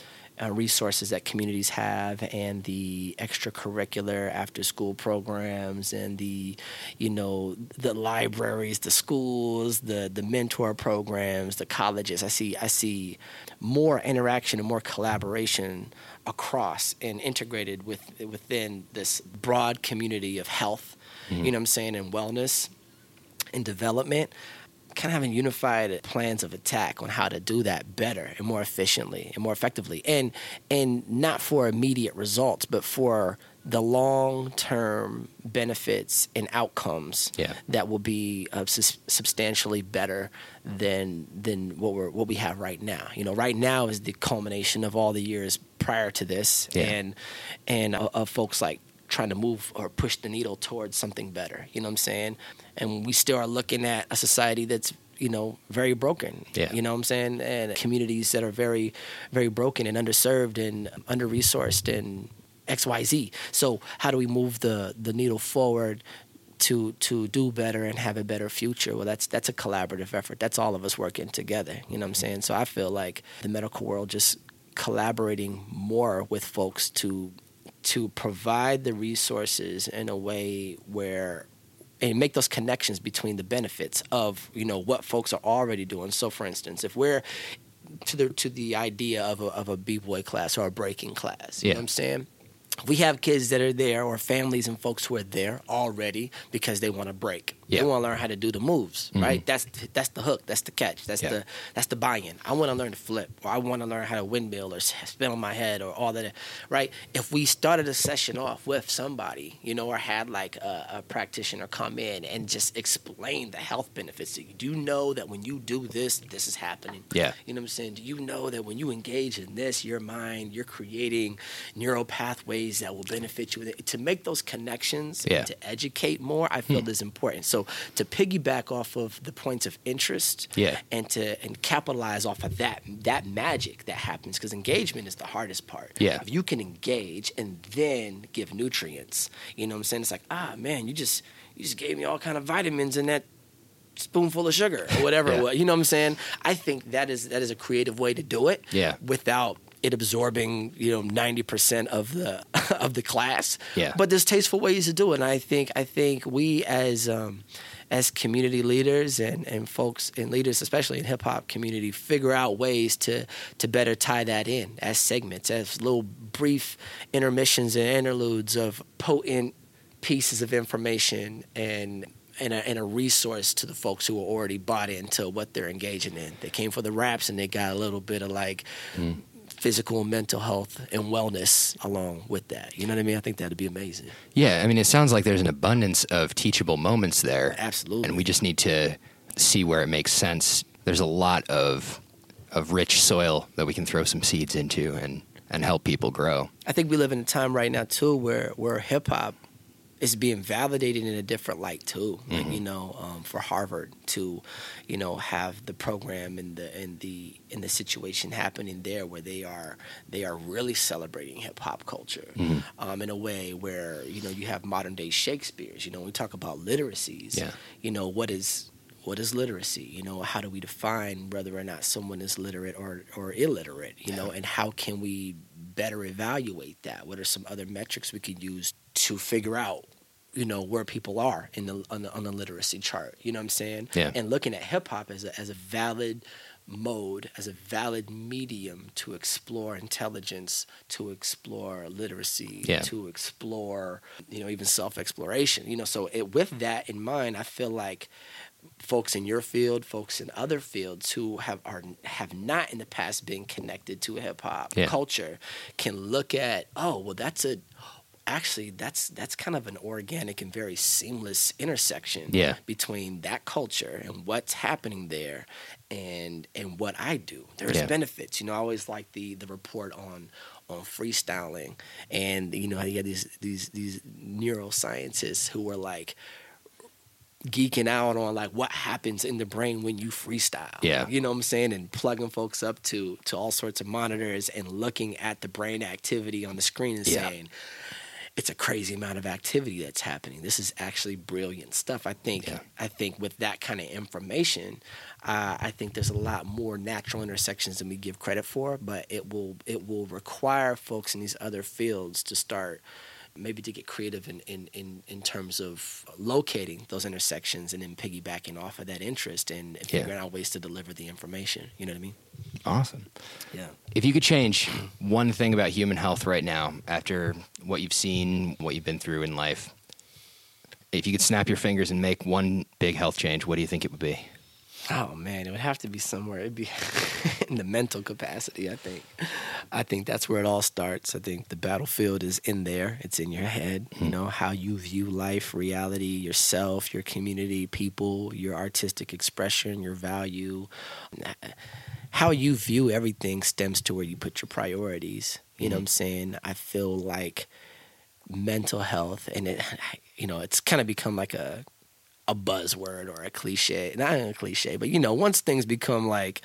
uh, resources that communities have and the extracurricular after school programs and the you know the libraries the schools the the mentor programs the colleges i see i see more interaction and more collaboration across and integrated with within this broad community of health mm-hmm. you know what i'm saying and wellness and development kind of having unified plans of attack on how to do that better and more efficiently and more effectively and and not for immediate results but for the long-term benefits and outcomes yeah. that will be uh, su- substantially better than than what we're what we have right now. You know, right now is the culmination of all the years prior to this, yeah. and and uh, of folks like trying to move or push the needle towards something better. You know what I'm saying? And we still are looking at a society that's you know very broken. Yeah. You know what I'm saying? And communities that are very very broken and underserved and under resourced and XYZ. So how do we move the the needle forward to to do better and have a better future. Well, that's that's a collaborative effort. That's all of us working together. You know what I'm saying? So I feel like the medical world just collaborating more with folks to to provide the resources in a way where and make those connections between the benefits of you know what folks are already doing. So, for instance, if we're to the to the idea of a of a b boy class or a breaking class, you yeah. know what I'm saying? We have kids that are there, or families and folks who are there already because they want to break. Yeah. They want to learn how to do the moves, Mhm. right? That's that's the hook. That's the catch. That's Yeah. the that's the buy-in. I want to learn to flip, or I want to learn how to windmill, or spin on my head, or all that. Right? If we started a session off with somebody, you know, or had like a, a practitioner come in and just explain the health benefits. Do you do know that when you do this, this is happening? Yeah. You know what I'm saying? Do you know that when you engage in this, your mind, you're creating neural pathways that will benefit you? To make those connections, Yeah. and to educate more, I feel is important. So to piggyback off of the points of interest, Yeah. and to and capitalize off of that that magic that happens because engagement is the hardest part. Yeah. If you can engage and then give nutrients, you know what I'm saying? It's like, ah man, you just you just gave me all kind of vitamins in that spoonful of sugar or whatever <laughs> Yeah. it was. You know what I'm saying? I think that is that is a creative way to do it. Yeah. Without it absorbing, you know, ninety percent of the <laughs> of the class. Yeah. But there's tasteful ways to do it. And I think I think we as um, as community leaders and, and folks and leaders, especially in hip hop community, figure out ways to to better tie that in as segments, as little brief intermissions and interludes of potent pieces of information and and a, and a resource to the folks who are already bought into what they're engaging in. They came for the raps and they got a little bit of like physical and mental health and wellness along with that. You know what I mean? I think that'd be amazing. Yeah, I mean, it sounds like there's an abundance of teachable moments there. Absolutely. And we just need to see where it makes sense. There's a lot of of rich soil that we can throw some seeds into and and help people grow. I think we live in a time right now too where where hip hop is being validated in a different light too. Like, you know, um, for Harvard to, you know, have the program and the and the in the situation happening there where they are they are really celebrating hip hop culture um, in a way where you know you have modern day Shakespeare's. You know, we talk about literacies. Yeah. You know, what is what is literacy? You know, how do we define whether or not someone is literate or, or illiterate? You know, and how can we better evaluate that? What are some other metrics we could use to figure out, you know, where people are in the on the, on the literacy chart? You know what I'm saying? Yeah. And looking at hip hop as a as a valid mode, as a valid medium to explore intelligence, to explore literacy, Yeah. to explore, you know, even self exploration. You know, so it, with that in mind, I feel like folks in your field, folks in other fields who have are have not in the past been connected to hip hop Yeah. culture can look at, oh, well, that's a actually that's that's kind of an organic and very seamless intersection Yeah. between that culture and what's happening there and and what I do. There's Yeah. benefits. You know, I always like the the report on on freestyling and you know, you got these these these neuroscientists who were like geeking out on like what happens in the brain when you freestyle. Yeah. You know what I'm saying? And plugging folks up to to all sorts of monitors and looking at the brain activity on the screen and Yeah. saying it's a crazy amount of activity that's happening. This is actually brilliant stuff. I think Yeah. I think with that kind of information, uh, I think there's a lot more natural intersections than we give credit for. But it will it will require folks in these other fields to start maybe to get creative in, in, in, in terms of locating those intersections and then piggybacking off of that interest and, and Yeah. figuring out ways to deliver the information. You know what I mean? Awesome. Yeah. If you could change one thing about human health right now, after what you've seen, what you've been through in life, if you could snap your fingers and make one big health change, what do you think it would be? Oh man, it would have to be somewhere. It'd be <laughs> in the mental capacity. I think. I think that's where it all starts. I think the battlefield is in there. It's in your head. You mm-hmm. know how you view life, reality, yourself, your community, people, your artistic expression, your value. How you view everything stems to where you put your priorities. You know what mm-hmm. I'm saying? I feel like mental health, and it, you know, it's kind of become like a a buzzword or a cliche. Not a cliche, but you know, once things become like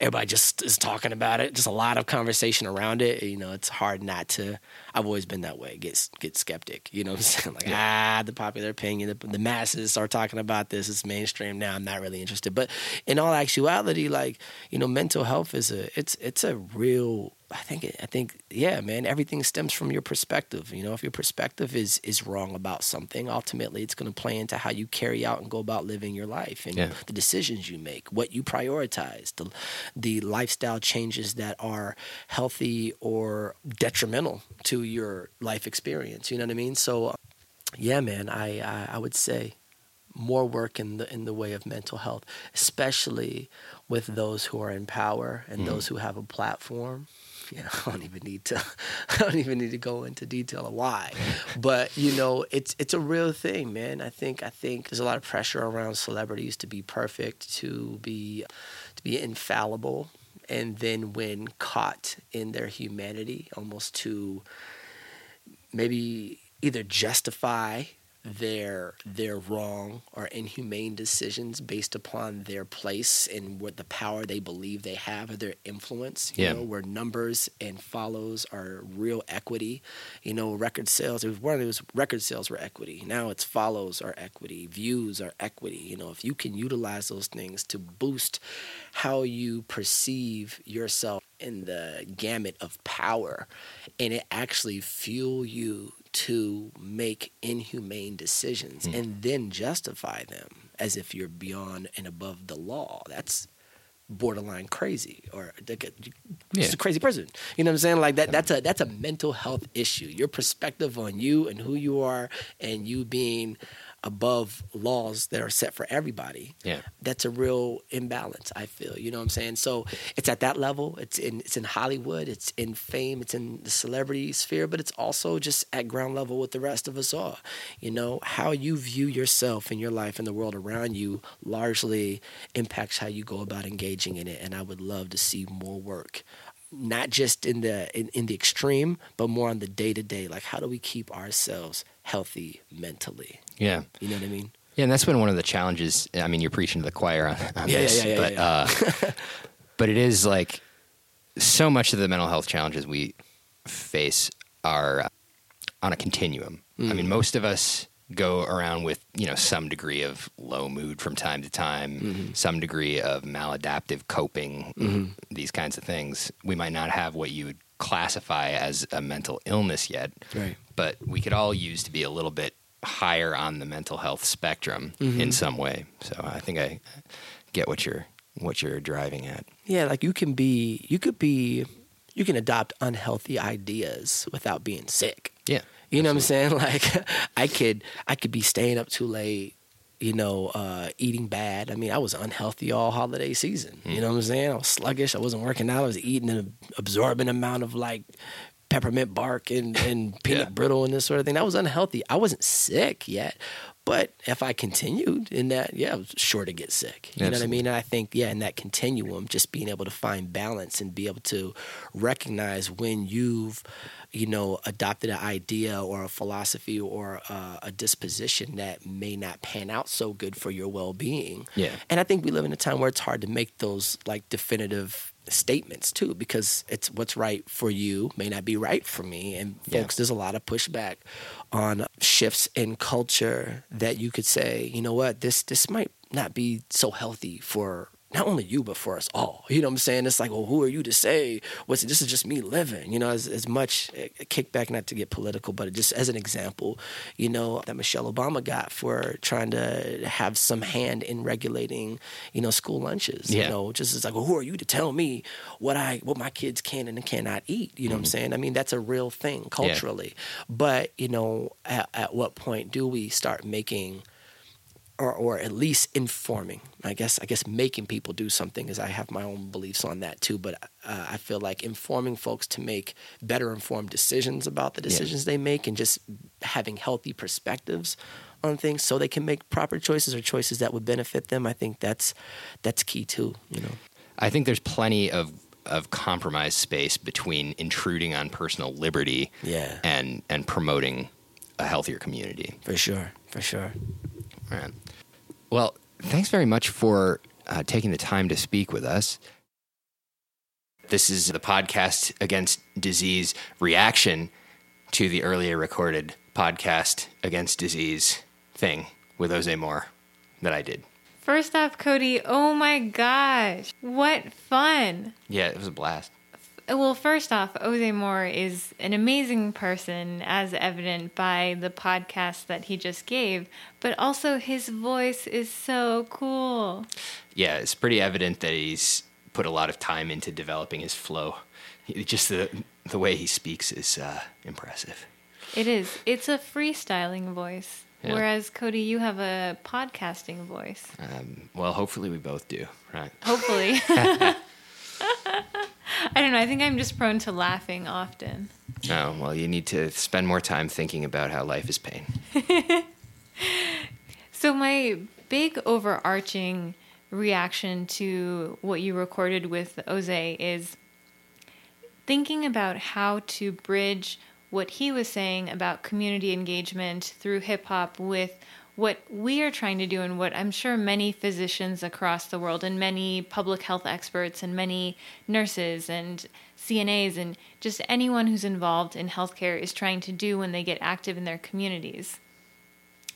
everybody just is talking about it, just a lot of conversation around it, you know, it's hard not to I've always been that way. Get get skeptic, you know what I'm <laughs> saying? Like, ah, the popular opinion, the, the masses are talking about this, it's mainstream now, I'm not really interested. But in all actuality, like, you know, mental health is a it's it's a real I think I think yeah, man. Everything stems from your perspective. You know, if your perspective is is wrong about something, ultimately it's going to play into how you carry out and go about living your life and Yeah. the decisions you make, what you prioritize, the the lifestyle changes that are healthy or detrimental to your life experience. You know what I mean? So, uh, yeah, man. I I, I would say more work in the in the way of mental health, especially with those who are in power and hmm. those who have a platform. <laughs> You know, I don't even need to <laughs> I don't even need to go into detail of why. But, you know, it's it's a real thing, man. I think I think there's a lot of pressure around celebrities to be perfect, to be to be infallible, and then when caught in their humanity, almost to maybe either justify their their wrong or inhumane decisions based upon their place and what the power they believe they have or their influence. You Yeah. know, where numbers and follows are real equity. You know, record sales. It was one of those record sales were equity. Now it's follows are equity, views are equity. You know, if you can utilize those things to boost how you perceive yourself in the gamut of power and it actually fuel you to make inhumane decisions hmm. and then justify them as if you're beyond and above the law. That's borderline crazy or like a, just Yeah. a crazy person. You know what i'm saying? Like that that's a that's a mental health issue. Your perspective on you and who you are and you being above laws that are set for everybody Yeah. that's a real imbalance i feel you know what i'm saying? So it's at that level it's in it's in hollywood it's in fame it's in the celebrity sphere but it's also just at ground level with the rest of us all you know? How you view yourself and your life and the world around you largely impacts how you go about engaging in it and i would love to see more work. Not just in the in, in the extreme but more on the day to day like how do we keep ourselves healthy mentally Yeah. you know what i mean Yeah, and that's been one of the challenges. I mean, you're preaching to the choir on, on Yeah, this, yeah, yeah, but. Uh, <laughs> but it is like so much of the mental health challenges we face are on a continuum. I Mm. mean, most of us go around with you know some degree of low mood from time to time, Mm-hmm. some degree of maladaptive coping, these kinds of things. We might not have what you would classify as a mental illness yet, Right. But we could all use to be a little bit higher on the mental health spectrum Mm-hmm. in some way. So I think I get what you're what you're driving at. Yeah, like you can be, you could be, you can adopt unhealthy ideas without being sick. Yeah. You know what I'm saying? <laughs> Like I could, I could be staying up too late, you know, uh, eating bad. I mean, I was unhealthy all holiday season. You know what I'm saying? I was sluggish. I wasn't working out. I was eating an absorbent amount of like peppermint bark and, and <laughs> peanut Yeah. brittle and this sort of thing. That was unhealthy. I wasn't sick yet. But if I continued in that, yeah, I was sure to get sick. You know what I mean? And I think, yeah, in that continuum, just being able to find balance and be able to recognize when you've, you know, adopted an idea or a philosophy or a, a disposition that may not pan out so good for your well being. Yeah. And I think we live in a time where it's hard to make those like definitive statements too because it's what's right for you may not be right for me and Yeah. folks there's a lot of pushback on shifts in culture that you could say you know what this this might not be so healthy for not only you but for us all. You know what i'm saying? It's like well who are you to say what's this is just me living you know as, as much eh, eh, kickback not to get political but just as an example you know that michelle obama got for trying to have some hand in regulating you know school lunches Yeah. you know just it's like well who are you to tell me what i what my kids can and cannot eat? You know what i'm mm-hmm. saying? I mean that's a real thing culturally. But you know at, at what point do we start making or, or at least informing. I guess I guess making people do something is I have my own beliefs on that too. But uh, I feel like informing folks to make better informed decisions about the decisions they make and just having healthy perspectives on things so they can make proper choices or choices that would benefit them. I think that's that's key too. You know. I think there's plenty of of compromise space between intruding on personal liberty Yeah. and and promoting a healthier community. For sure. For sure. All right. Well, thanks very much for uh, taking the time to speak with us. This is the podcast against disease reaction to the earlier recorded podcast against disease thing with Ozay Moore that I did. First off, Cody, oh my gosh, what fun! Yeah, it was a blast. Well, first off, Ozay Moore is an amazing person, as evident by the podcast that he just gave, but also his voice is so cool. Yeah, it's pretty evident that he's put a lot of time into developing his flow. He- Just the the way he speaks is uh, impressive. It is. It's a freestyling voice. Yeah. Whereas, Cody, you have a podcasting voice. Um, well, hopefully we both do, right? Hopefully. <laughs> <laughs> <laughs> I don't know. I think I'm just prone to laughing often. Oh, well, you need to spend more time thinking about how life is pain. <laughs> So my big overarching reaction to what you recorded with Ozay is thinking about how to bridge what he was saying about community engagement through hip hop with what we are trying to do and what I'm sure many physicians across the world and many public health experts and many nurses and CNAs and just anyone who's involved in healthcare is trying to do when they get active in their communities.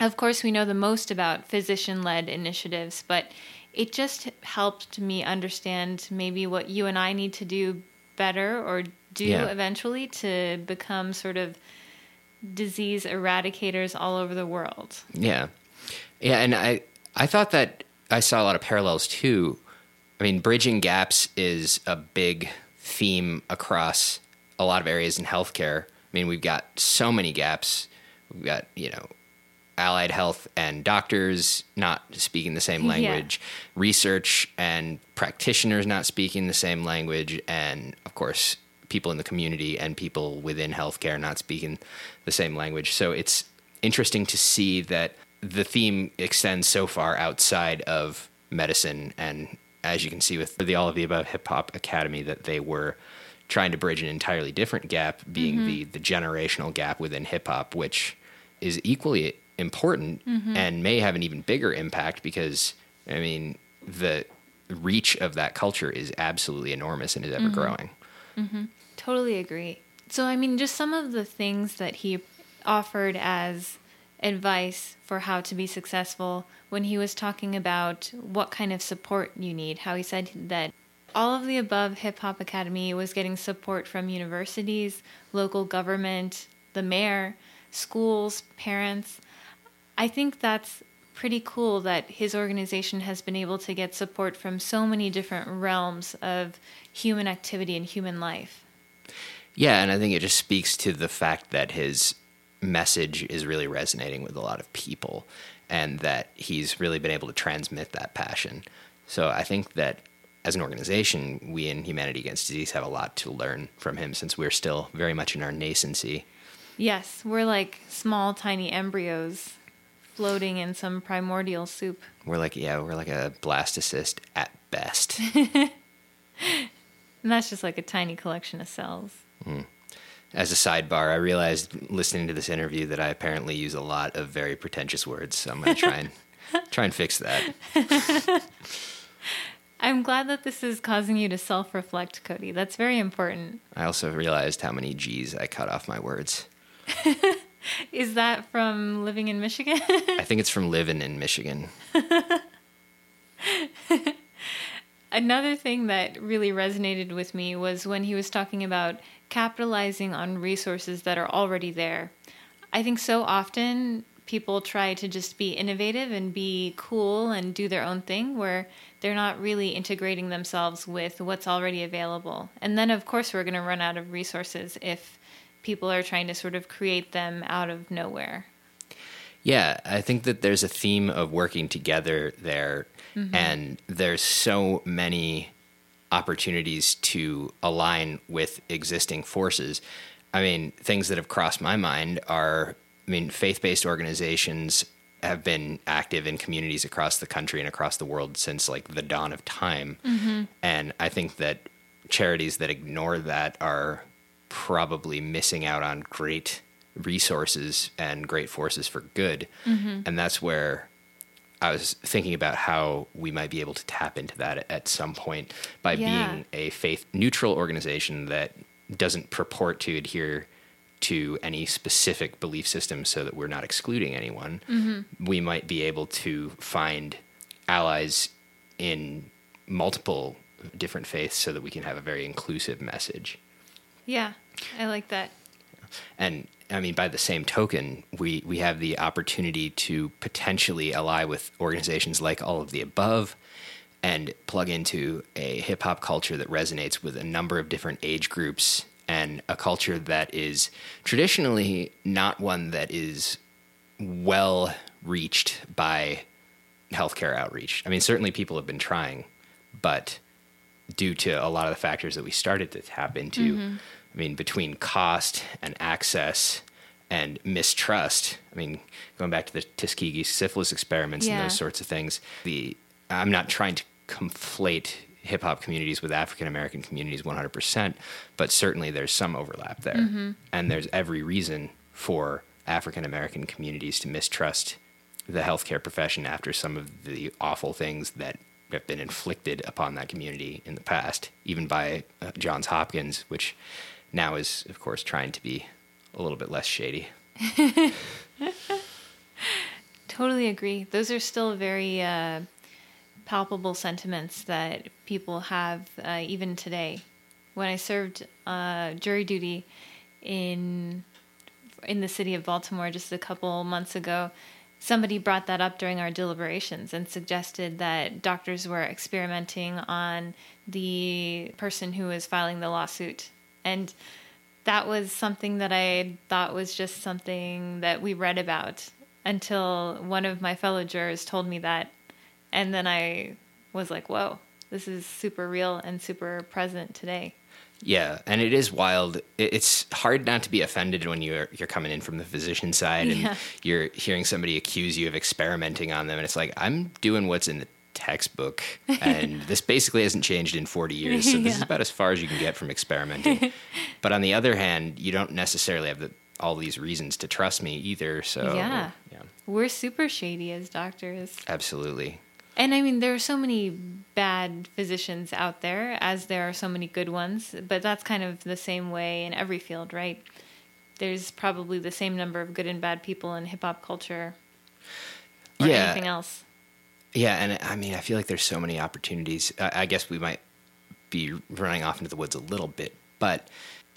Of course, we know the most about physician led initiatives, but it just helped me understand maybe what you and I need to do better or do Yeah. eventually to become sort of disease eradicators all over the world. Yeah, yeah, and I I thought that I saw a lot of parallels too. I mean, bridging gaps is a big theme across a lot of areas in healthcare. I mean, we've got so many gaps. We've got you know allied health and doctors not speaking the same Yeah. language, research and practitioners not speaking the same language, and of course, people in the community and people within healthcare not speaking the same language. So it's interesting to see that the theme extends so far outside of medicine and as you can see with the all of the above hip hop academy that they were trying to bridge an entirely different gap being mm-hmm. the the generational gap within hip hop which is equally important mm-hmm. and may have an even bigger impact because I mean the reach of that culture is absolutely enormous and is ever mm-hmm. growing. Totally agree. So, I mean, just some of the things that he offered as advice for how to be successful when he was talking about what kind of support you need, how he said that all of the above Hip Hop Academy was getting support from universities, local government, the mayor, schools, parents. I think that's pretty cool that his organization has been able to get support from so many different realms of human activity and human life. Yeah, and I think it just speaks to the fact that his message is really resonating with a lot of people and that he's really been able to transmit that passion. So I think that as an organization, we in Humanity Against Disease have a lot to learn from him since we're still very much in our nascency. Yes, we're like small, tiny embryos floating in some primordial soup. We're like, yeah, we're like a blastocyst at best. <laughs> And that's just like a tiny collection of cells. As a sidebar, I realized listening to this interview that I apparently use a lot of very pretentious words, so I'm going to try and <laughs> try and fix that. <laughs> I'm glad that this is causing you to self reflect, Cody. That's very important. I also realized how many G's I cut off my words. <laughs> Is that from living in Michigan? I think it's from living in Michigan. Another thing that really resonated with me was when he was talking about capitalizing on resources that are already there. I think so often people try to just be innovative and be cool and do their own thing where they're not really integrating themselves with what's already available. And then, of course, we're going to run out of resources if people are trying to sort of create them out of nowhere. Yeah, I think that there's a theme of working together there, mm-hmm. and there's so many opportunities to align with existing forces. I mean, things that have crossed my mind are I mean, faith based organizations have been active in communities across the country and across the world since like the dawn of time. Mm-hmm. And I think that charities that ignore that are probably missing out on great resources and great forces for good. Mm-hmm. And that's where I was thinking about how we might be able to tap into that at some point by Yeah. being a faith neutral organization that doesn't purport to adhere to any specific belief system so that we're not excluding anyone. Mm-hmm. We might be able to find allies in multiple different faiths so that we can have a very inclusive message. Yeah, I like that. And I mean, by the same token, we, we have the opportunity to potentially ally with organizations like all of the above and plug into a hip hop culture that resonates with a number of different age groups and a culture that is traditionally not one that is well reached by healthcare outreach. I mean, certainly people have been trying, but due to a lot of the factors that we started to tap into, mm-hmm. I mean, between cost and access and mistrust. I mean, going back to the Tuskegee syphilis experiments and those sorts of things. The I'm not trying to conflate hip hop communities with African American communities 100%, but certainly there's some overlap there. And there's every reason for African American communities to mistrust the healthcare profession after some of the awful things that have been inflicted upon that community in the past, even by uh, Johns Hopkins, which now is, of course, trying to be a little bit less shady. <laughs> Totally agree. Those are still very uh, palpable sentiments that people have uh, even today. When I served uh, jury duty in in the city of Baltimore just a couple months ago, somebody brought that up during our deliberations and suggested that doctors were experimenting on the person who was filing the lawsuit. And that was something that I thought was just something that we read about until one of my fellow jurors told me that. And then I was like, whoa, this is super real and super present today. Yeah, and it is wild. It's hard not to be offended when you're you're coming in from the physician side and Yeah. you're hearing somebody accuse you of experimenting on them, and it's like I'm doing what's in the textbook, <laughs> and this basically hasn't changed in 40 years. So this is about as far as you can get from experimenting. <laughs> but on the other hand, you don't necessarily have the, all these reasons to trust me either. So Yeah. yeah, We're super shady as doctors. absolutely. And I mean, there are so many bad physicians out there, as there are so many good ones, but that's kind of the same way in every field, right? There's probably the same number of good and bad people in hip hop culture or Yeah. anything else. Yeah, and I mean, I feel like there's so many opportunities. I, guess we might be running off into the woods a little bit, but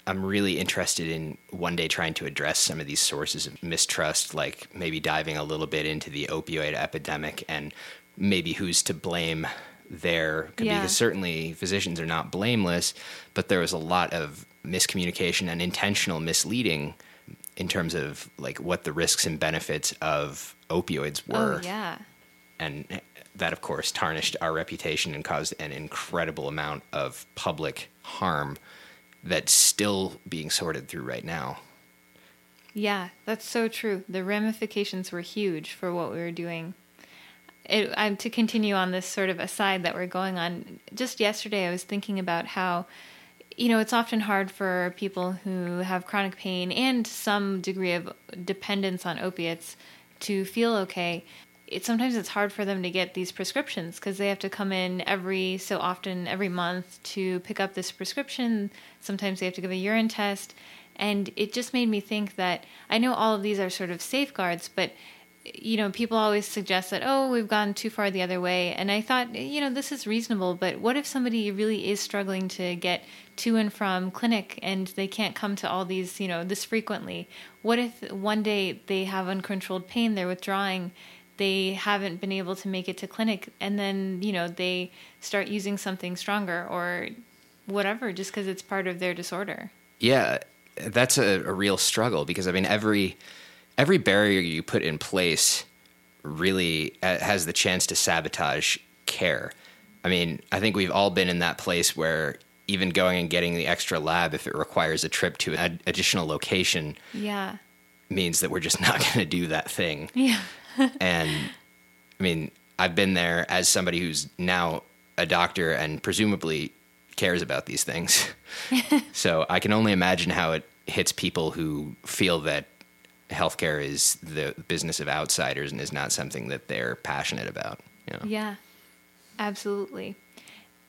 I'm really interested in one day trying to address some of these sources of mistrust, like maybe diving a little bit into the opioid epidemic and maybe who's to blame there. Yeah. Because certainly physicians are not blameless, but there was a lot of miscommunication and intentional misleading in terms of like what the risks and benefits of opioids oh, were Oh, yeah. And that of course tarnished our reputation and caused an incredible amount of public harm that's still being sorted through right now. Yeah, that's so true. The ramifications were huge for what we were doing. It, I'm to continue on this sort of aside that we're going on. Just yesterday, I was thinking about how, you know, it's often hard for people who have chronic pain and some degree of dependence on opiates to feel okay it sometimes it's hard for them to get these prescriptions because they have to come in every so often every month to pick up this prescription. Sometimes they have to give a urine test. And it just made me think that i know all of these are sort of safeguards but you know people always suggest that oh we've gone too far the other way. And i thought you know this is reasonable but what if somebody really is struggling to get to and from clinic and they can't come to all these you know this frequently? What if one day they have uncontrolled pain they're withdrawing they haven't been able to make it to clinic and then you know they start using something stronger or whatever just because it's part of their disorder. Yeah that's a, a, real struggle because i mean every every barrier you put in place really uh, has the chance to sabotage care. I mean i think we've all been in that place where even going and getting the extra lab if it requires a trip to an additional location yeah. means that we're just not <laughs> going to do that thing. Yeah and I mean, I've been there as somebody who's now a doctor and presumably cares about these things. <laughs> so I can only imagine how it hits people who feel that healthcare is the business of outsiders and is not something that they're passionate about. You know? Yeah, absolutely.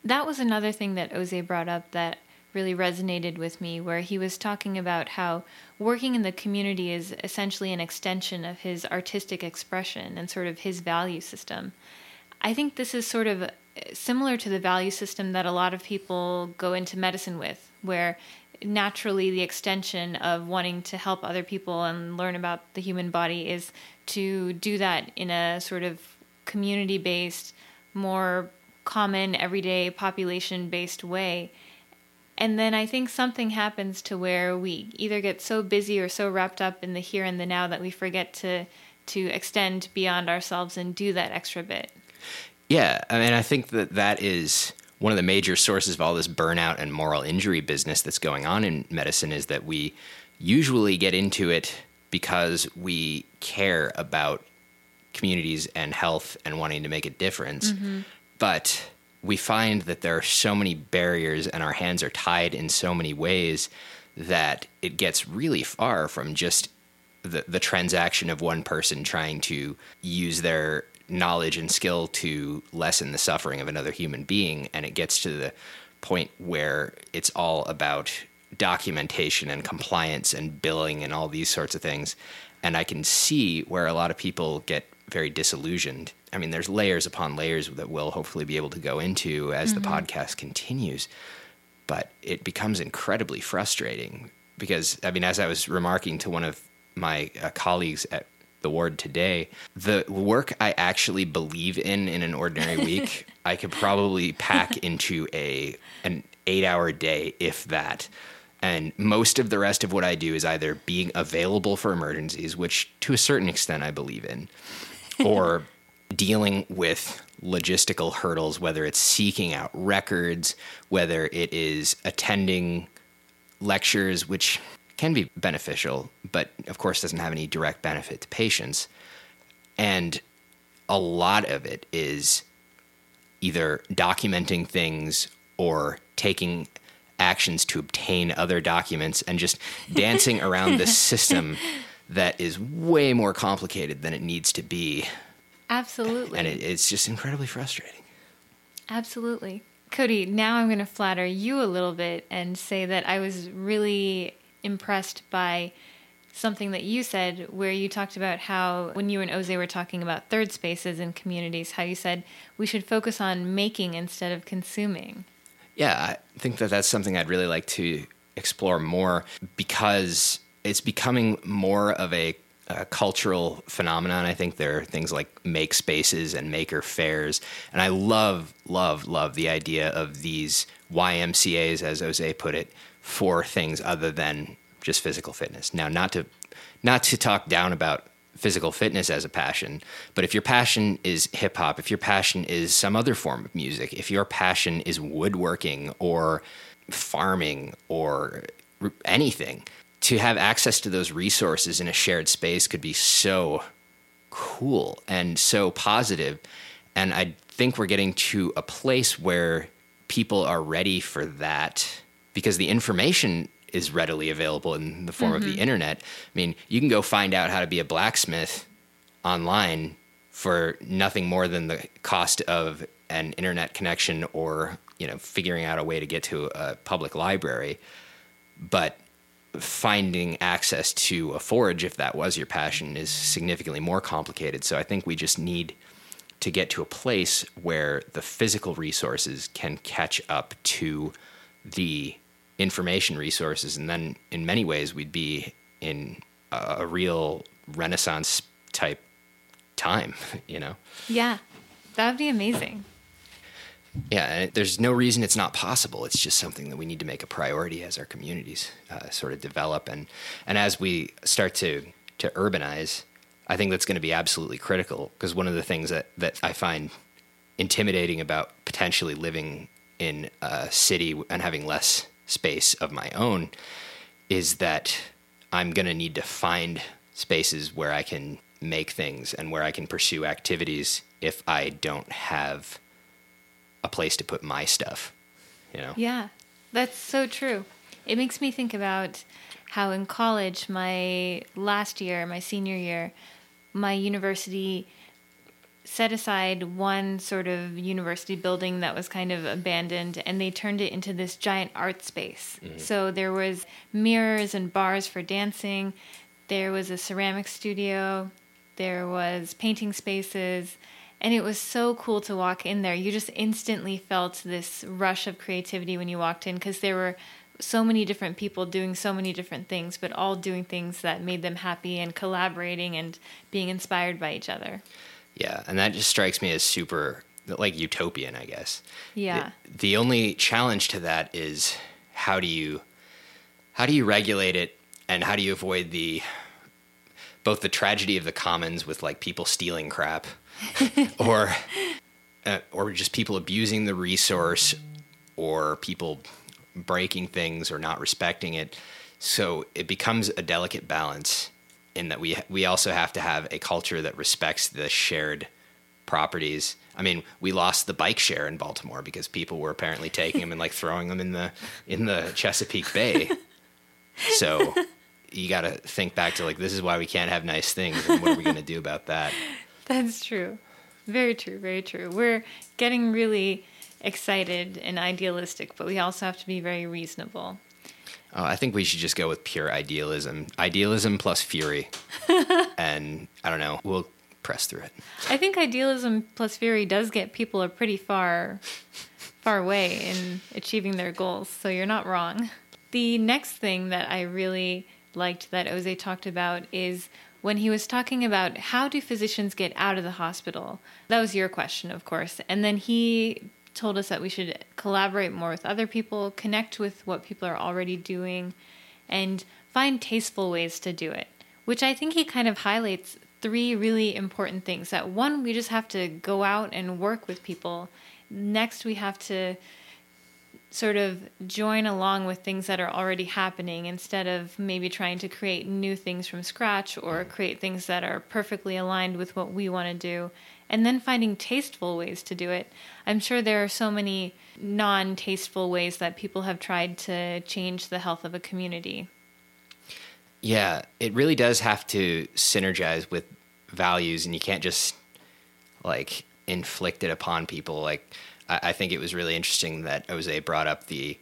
That was another thing that Ozay brought up that really resonated with me, where he was talking about how working in the community is essentially an extension of his artistic expression and sort of his value system. I think this is sort of similar to the value system that a lot of people go into medicine with, where naturally the extension of wanting to help other people and learn about the human body is to do that in a sort of community based, more common, everyday, population based way. And then I think something happens to where we either get so busy or so wrapped up in the here and the now that we forget to to extend beyond ourselves and do that extra bit. Yeah, I mean I think that that is one of the major sources of all this burnout and moral injury business that's going on in medicine is that we usually get into it because we care about communities and health and wanting to make a difference. Mm-hmm. But we find that there are so many barriers and our hands are tied in so many ways that it gets really far from just the, the transaction of one person trying to use their knowledge and skill to lessen the suffering of another human being. And it gets to the point where it's all about documentation and compliance and billing and all these sorts of things. And I can see where a lot of people get very disillusioned. I mean, there's layers upon layers that we'll hopefully be able to go into as mm-hmm. the podcast continues, but it becomes incredibly frustrating because, I mean, as I was remarking to one of my uh, colleagues at the ward today, the work I actually believe in in an ordinary <laughs> week, I could probably pack into a an eight hour day, if that. And most of the rest of what I do is either being available for emergencies, which to a certain extent I believe in, or dealing with logistical hurdles, whether it's seeking out records, whether it is attending lectures, which can be beneficial, but of course doesn't have any direct benefit to patients. And a lot of it is either documenting things or taking actions to obtain other documents and just dancing around this <laughs> system that is way more complicated than it needs to be. Absolutely. And it, it's just incredibly frustrating. Absolutely. Cody, now I'm going to flatter you a little bit and say that I was really impressed by something that you said where you talked about how when you and Ozay were talking about third spaces and communities, how you said we should focus on making instead of consuming. Yeah, I think that that's something I'd really like to explore more because it's becoming more of a, a, cultural phenomenon. I think there are things like make spaces and maker fairs, and I love, love, love the idea of these YMCA's, as Ozay put it, for things other than just physical fitness. Now, not to not to talk down about physical fitness as a passion. But if your passion is hip hop, if your passion is some other form of music, if your passion is woodworking or farming or anything, to have access to those resources in a shared space could be so cool and so positive. And I think we're getting to a place where people are ready for that because the information is readily available in the form mm-hmm. of the mm-hmm. internet. I mean, you can go find out how to be a blacksmith online for nothing more than the cost of an internet connection or, you know, figuring out a way to get to a public library. But finding access to a forge, if that was your passion, is significantly more complicated. So I think we just need to get to a place where the physical resources can catch up to the information resources, and then in many ways we'd be in a, a real Renaissance type time. <laughs> You know? Yeah, that would be amazing. Yeah, there's no reason it's not possible. It's just something that we need to make a priority as our communities uh, sort of develop, and and as we start to to urbanize, I think that's going to be absolutely critical. Because one of the things that that I find intimidating about potentially living in a city and having less space of my own is that I'm going to need to find spaces where I can make things and where I can pursue activities if I don't have a place to put my stuff, you know? Yeah, that's so true. It makes me think about how in college, my last year, my senior year, my university set aside one sort of university building that was kind of abandoned and they turned it into this giant art space. Mm-hmm. So there was mirrors and bars for dancing, there was a ceramic studio, there was painting spaces, and it was so cool to walk in there. You just instantly felt this rush of creativity when you walked in because there were so many different people doing so many different things, but all doing things that made them happy and collaborating and being inspired by each other. Yeah, and that just strikes me as super like utopian, I guess. Yeah. The, the only challenge to that is how do you how do you regulate it and how do you avoid the both the tragedy of the commons with like people stealing crap <laughs> or uh, or just people abusing the resource or people breaking things or not respecting it. So it becomes a delicate balance in that we we also have to have a culture that respects the shared properties. I mean, we lost the bike share in Baltimore because people were apparently taking them and like throwing them in the in the Chesapeake Bay. <laughs> So you got to think back to like this is why we can't have nice things and what are we going to do about that? <laughs> That's true. Very true, very true. We're getting really excited and idealistic, but we also have to be very reasonable. Oh, I think we should just go with pure idealism. Idealism plus fury. <laughs> and I don't know, we'll press through it. I think idealism plus fury does get people a pretty far far way in achieving their goals, so you're not wrong. The next thing that I really liked that Ozay talked about is when he was talking about how do physicians get out of the hospital. That was your question, of course. And then he told us that we should collaborate more with other people, connect with what people are already doing, and find tasteful ways to do it. Which I think he kind of highlights three really important things. That one, we just have to go out and work with people. Next, we have to sort of join along with things that are already happening instead of maybe trying to create new things from scratch or mm-hmm. create things that are perfectly aligned with what we want to do and then finding tasteful ways to do it. I'm sure there are so many non tasteful ways that people have tried to change the health of a community. Yeah, it really does have to synergize with values, and you can't just like inflict it upon people. Like, I, I think it was really interesting that Ozay brought up the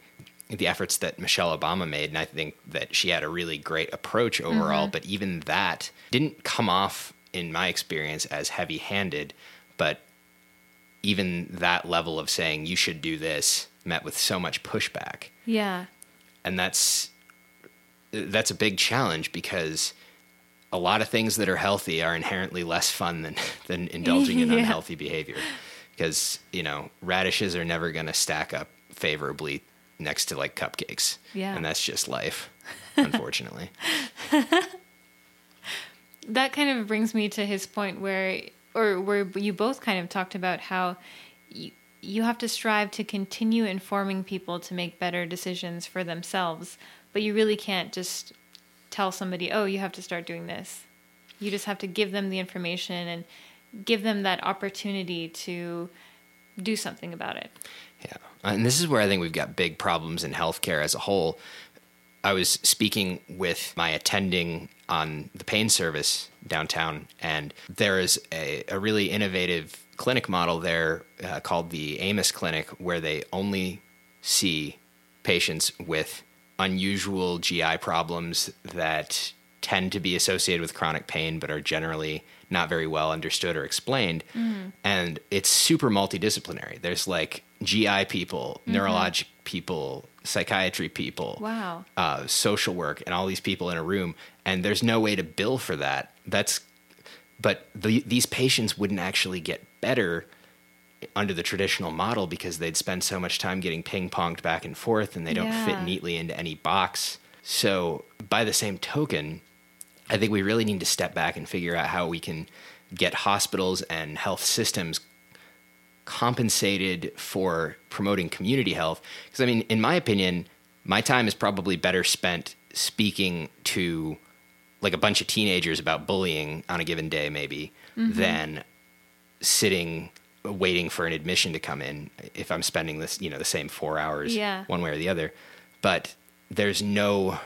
the efforts that Michelle Obama made, and I think that she had a really great approach overall. Mm-hmm. But even that didn't come off in my experience, as heavy handed, but even that level of saying you should do this met with so much pushback. Yeah. And that's that's a big challenge because a lot of things that are healthy are inherently less fun than than indulging in <laughs> yeah. unhealthy behavior. Because, you know, radishes are never going to stack up favorably next to like cupcakes. Yeah. And that's just life, <laughs> unfortunately. that kind of brings me to his point where, or where you both kind of talked about how you, you have to strive to continue informing people to make better decisions for themselves, but you really can't just tell somebody, oh, you have to start doing this. You just have to give them the information and give them that opportunity to do something about it. Yeah. And this is where I think we've got big problems in healthcare as a whole. I was speaking with my attending on the pain service downtown, and there is a, a really innovative clinic model there uh, called the Amos Clinic, where they only see patients with unusual GI problems that tend to be associated with chronic pain, but are generally not very well understood or explained. Mm. And it's super multidisciplinary. There's like GI people, mm-hmm. neurologic people, psychiatry people, wow, uh, social work, and all these people in a room. And there's no way to bill for that. That's, but the, these patients wouldn't actually get better under the traditional model because they'd spend so much time getting ping ponged back and forth and they don't yeah. fit neatly into any box. So, by the same token, I think we really need to step back and figure out how we can get hospitals and health systems compensated for promoting community health. Because, I mean, in my opinion, my time is probably better spent speaking to like a bunch of teenagers about bullying on a given day, maybe, mm-hmm. than sitting waiting for an admission to come in if I'm spending this, you know, the same four hours yeah. one way or the other. But there's no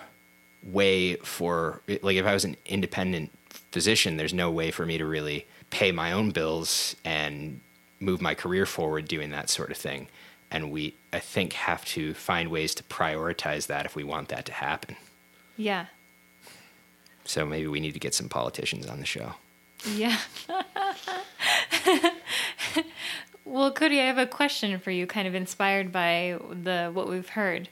way for like if I was an independent physician, there's no way for me to really pay my own bills and move my career forward doing that sort of thing. And we, I think, have to find ways to prioritize that if we want that to happen. Yeah. So maybe we need to get some politicians on the show. Yeah. <laughs> well, Cody, I have a question for you, kind of inspired by the what we've heard.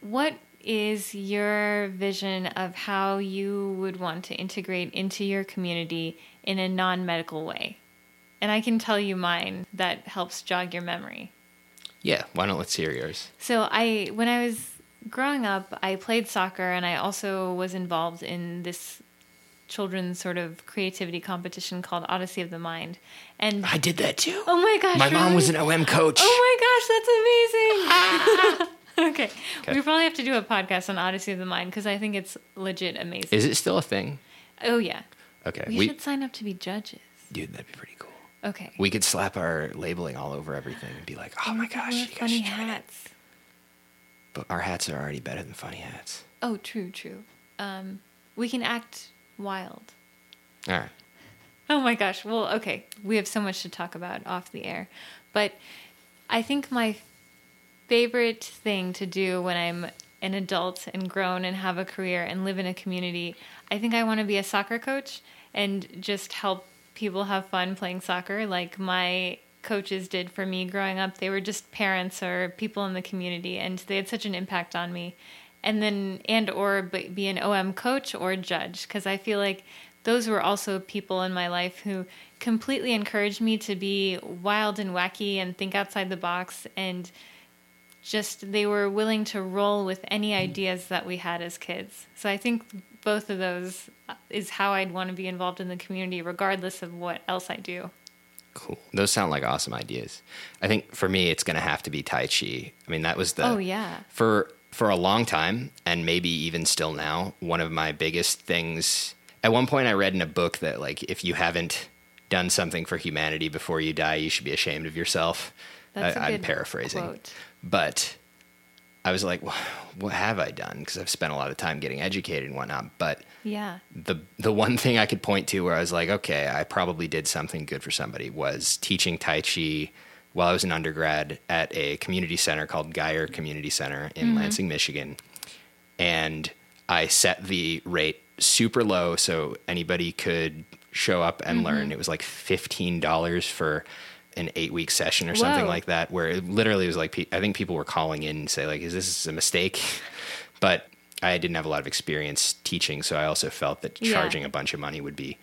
What is your vision of how you would want to integrate into your community in a non-medical way? And I can tell you mine that helps jog your memory. Yeah, why don't let's hear yours? So I when I was growing up, I played soccer and I also was involved in this children's sort of creativity competition called Odyssey of the Mind. And I did that too. Oh my gosh. My really? mom was an OM coach. Oh my gosh, that's amazing. <laughs> <laughs> okay. <laughs> okay. We probably have to do a podcast on Odyssey of the Mind because I think it's legit amazing. Is it still a thing? Oh yeah. Okay. We, we should sign up to be judges. Dude, that'd be pretty cool. Okay. We could slap our labeling all over everything and be like, "Oh my gosh, you funny hats." But our hats are already better than funny hats. Oh, true, true. Um, we can act wild. All right. Oh my gosh. Well, okay. We have so much to talk about off the air. But I think my favorite thing to do when I'm an adult and grown and have a career and live in a community, I think I want to be a soccer coach and just help people have fun playing soccer like my coaches did for me growing up. They were just parents or people in the community and they had such an impact on me. And then and or be an OM coach or judge because I feel like those were also people in my life who completely encouraged me to be wild and wacky and think outside the box and just they were willing to roll with any mm. ideas that we had as kids. So I think both of those uh, is how I'd want to be involved in the community, regardless of what else I do. Cool. Those sound like awesome ideas. I think for me, it's going to have to be Tai Chi. I mean, that was the. Oh, yeah. For, for a long time, and maybe even still now, one of my biggest things. At one point, I read in a book that, like, if you haven't done something for humanity before you die, you should be ashamed of yourself. That's I, am paraphrasing. Quote. But I was like, well, what have I done? Because I've spent a lot of time getting educated and whatnot. But yeah, the the one thing I could point to where I was like, okay, I probably did something good for somebody was teaching Tai Chi while I was an undergrad at a community center called Gier Community Center in mm-hmm. Lansing, Michigan, and I set the rate super low so anybody could show up and mm-hmm. learn. It was like fifteen dollars for an eight week session or something Whoa. like that, where it literally was like I think people were calling in and say like, "Is this a mistake?" <laughs> But I didn't have a lot of experience teaching, so I also felt that yeah. charging a bunch of money would be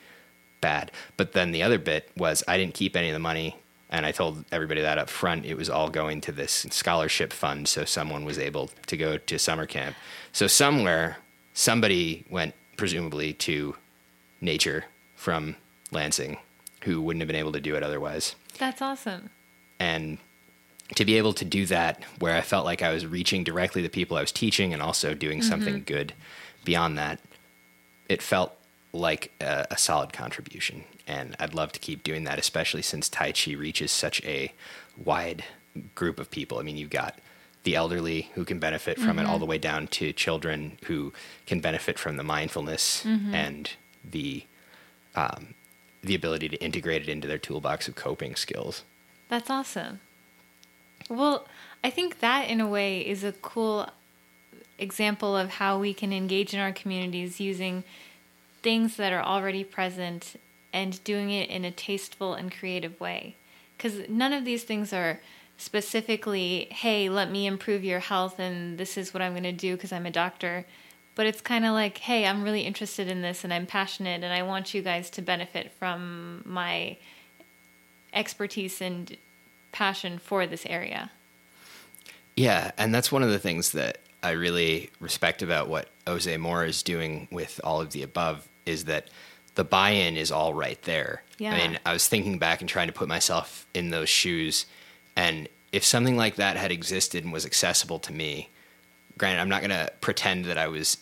bad. But then the other bit was I didn't keep any of the money, and I told everybody that up front. It was all going to this scholarship fund, so someone was able to go to summer camp. So somewhere, somebody went presumably to nature from Lansing who wouldn't have been able to do it otherwise. That's awesome. And to be able to do that where I felt like I was reaching directly the people I was teaching and also doing something mm-hmm. good beyond that, it felt like a, a solid contribution. And I'd love to keep doing that, especially since Tai Chi reaches such a wide group of people. I mean, you've got the elderly who can benefit from it, all mm-hmm. the way down to children who can benefit from the mindfulness mm-hmm. and the um, the ability to integrate it into their toolbox of coping skills. That's awesome. Well, I think that in a way is a cool example of how we can engage in our communities using things that are already present and doing it in a tasteful and creative way. Because none of these things are specifically, hey, let me improve your health and this is what I'm going to do because I'm a doctor. But it's kind of like, hey, I'm really interested in this and I'm passionate and I want you guys to benefit from my expertise and passion for this area. Yeah, and that's one of the things that I really respect about what Ozay Moore is doing with all of the above is that the buy-in is all right there. Yeah. I mean, I was thinking back and trying to put myself in those shoes, and if something like that had existed and was accessible to me, granted, I'm not going to pretend that I was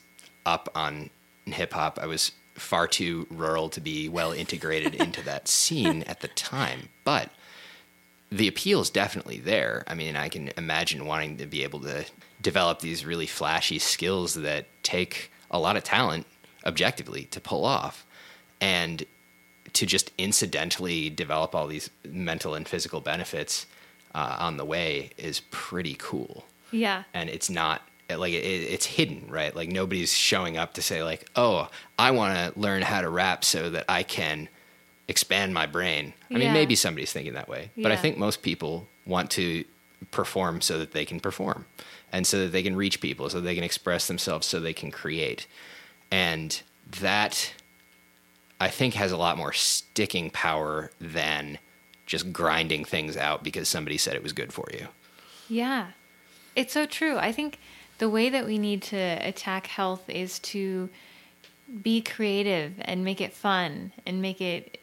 up on hip hop. I was far too rural to be well integrated <laughs> into that scene at the time, but the appeal is definitely there. I mean, I can imagine wanting to be able to develop these really flashy skills that take a lot of talent objectively to pull off and to just incidentally develop all these mental and physical benefits uh, on the way is pretty cool Yeah. and it's not like it, it's hidden right? Like nobody's showing up to say like oh i want to learn how to rap so that i can expand my brain. I mean maybe somebody's thinking that way but i think most people want to perform so that they can perform and so that they can reach people so they can express themselves so they can create. And that i think has a lot more sticking power than just grinding things out because somebody said it was good for you. Yeah. It's so true. I think the way that we need to attack health is to be creative and make it fun and make it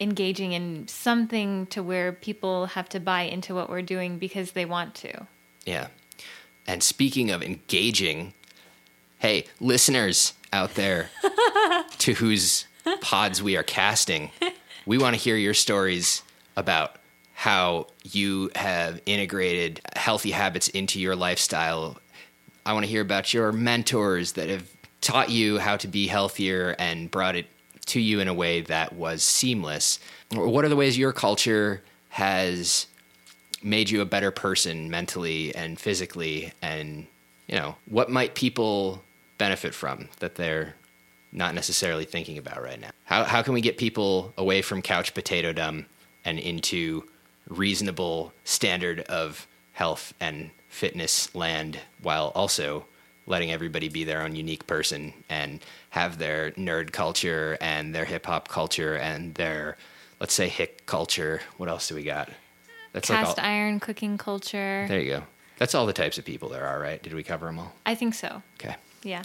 engaging and something to where people have to buy into what we're doing because they want to. Yeah. And speaking of engaging, hey, listeners out there <laughs> to whose pods we are casting, we want to hear your stories about how you have integrated healthy habits into your lifestyle. I want to hear about your mentors that have taught you how to be healthier and brought it to you in a way that was seamless. Or What are the ways your culture has made you a better person mentally and physically and you know what might people benefit from that they're not necessarily thinking about right now how, how can we get people away from couch potato dumb and into reasonable standard of health and fitness land while also letting everybody be their own unique person and have their nerd culture and their hip hop culture and their let's say hick culture what else do we got that's Cast all, iron cooking culture. there you go. That's all the types of people there are, right? Did we cover them all? I think so. Okay. Yeah.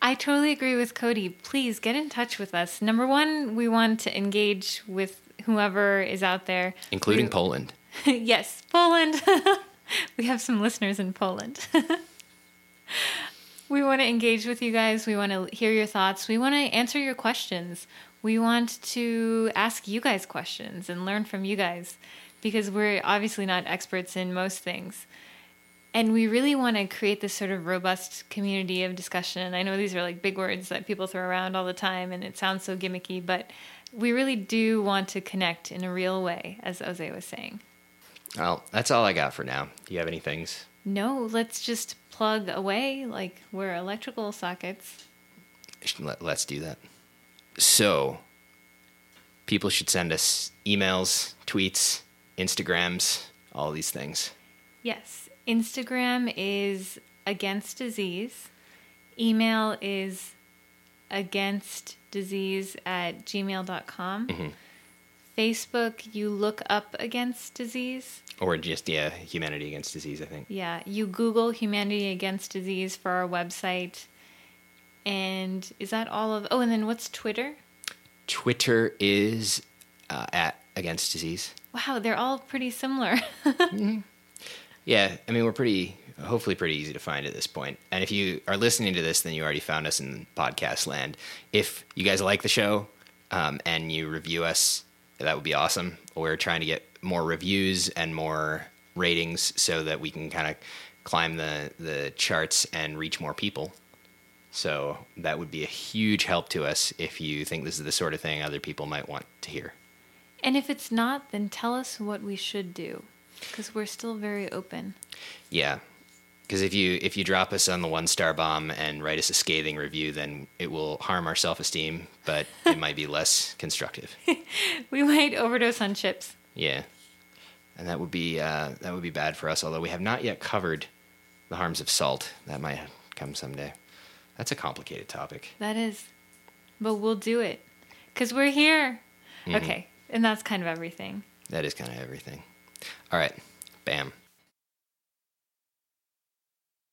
I totally agree with Cody. Please get in touch with us. Number one, we want to engage with whoever is out there, Including We- Poland. <laughs> yes, Poland. <laughs> we have some listeners in Poland. <laughs> we want to engage with you guys. We want to hear your thoughts. We want to answer your questions. We want to ask you guys questions and learn from you guys because we're obviously not experts in most things. And we really want to create this sort of robust community of discussion. I know these are like big words that people throw around all the time and it sounds so gimmicky, but we really do want to connect in a real way, as Ozay was saying. Well, that's all I got for now. Do you have any things? No, let's just plug away like we're electrical sockets. Let, let's do that. So, people should send us emails, tweets, Instagrams, all these things. Yes, Instagram is against disease. Email is against disease at gmail.com. Facebook, you look up against disease. Or just, yeah, Humanity Against Disease, I think. Yeah, you Google Humanity Against Disease for our website. And is that all of? Oh, and then what's Twitter? Twitter is uh, at Against Disease. Wow, they're all pretty similar. <laughs> Yeah, I mean, we're pretty, hopefully, pretty easy to find at this point. And if you are listening to this, then you already found us in podcast land. If you guys like the show um, and you review us, that would be awesome. We're trying to get more reviews and more ratings so that we can kind of climb the, the charts and reach more people. So that would be a huge help to us if you think this is the sort of thing other people might want to hear. and if it's not, then tell us what we should do, because we're still very open. Yeah, because if you if you drop us on the one star bomb and write us a scathing review, then it will harm our self esteem, but it might be less <laughs> constructive. We might overdose on chips. Yeah, and that would be uh, that would be bad for us. Although we have not yet covered the harms of salt, that might come someday. That's a complicated topic. That is, but we'll do it, because we're here. Okay, and that's kind of everything. That is kind of everything. All right, bam.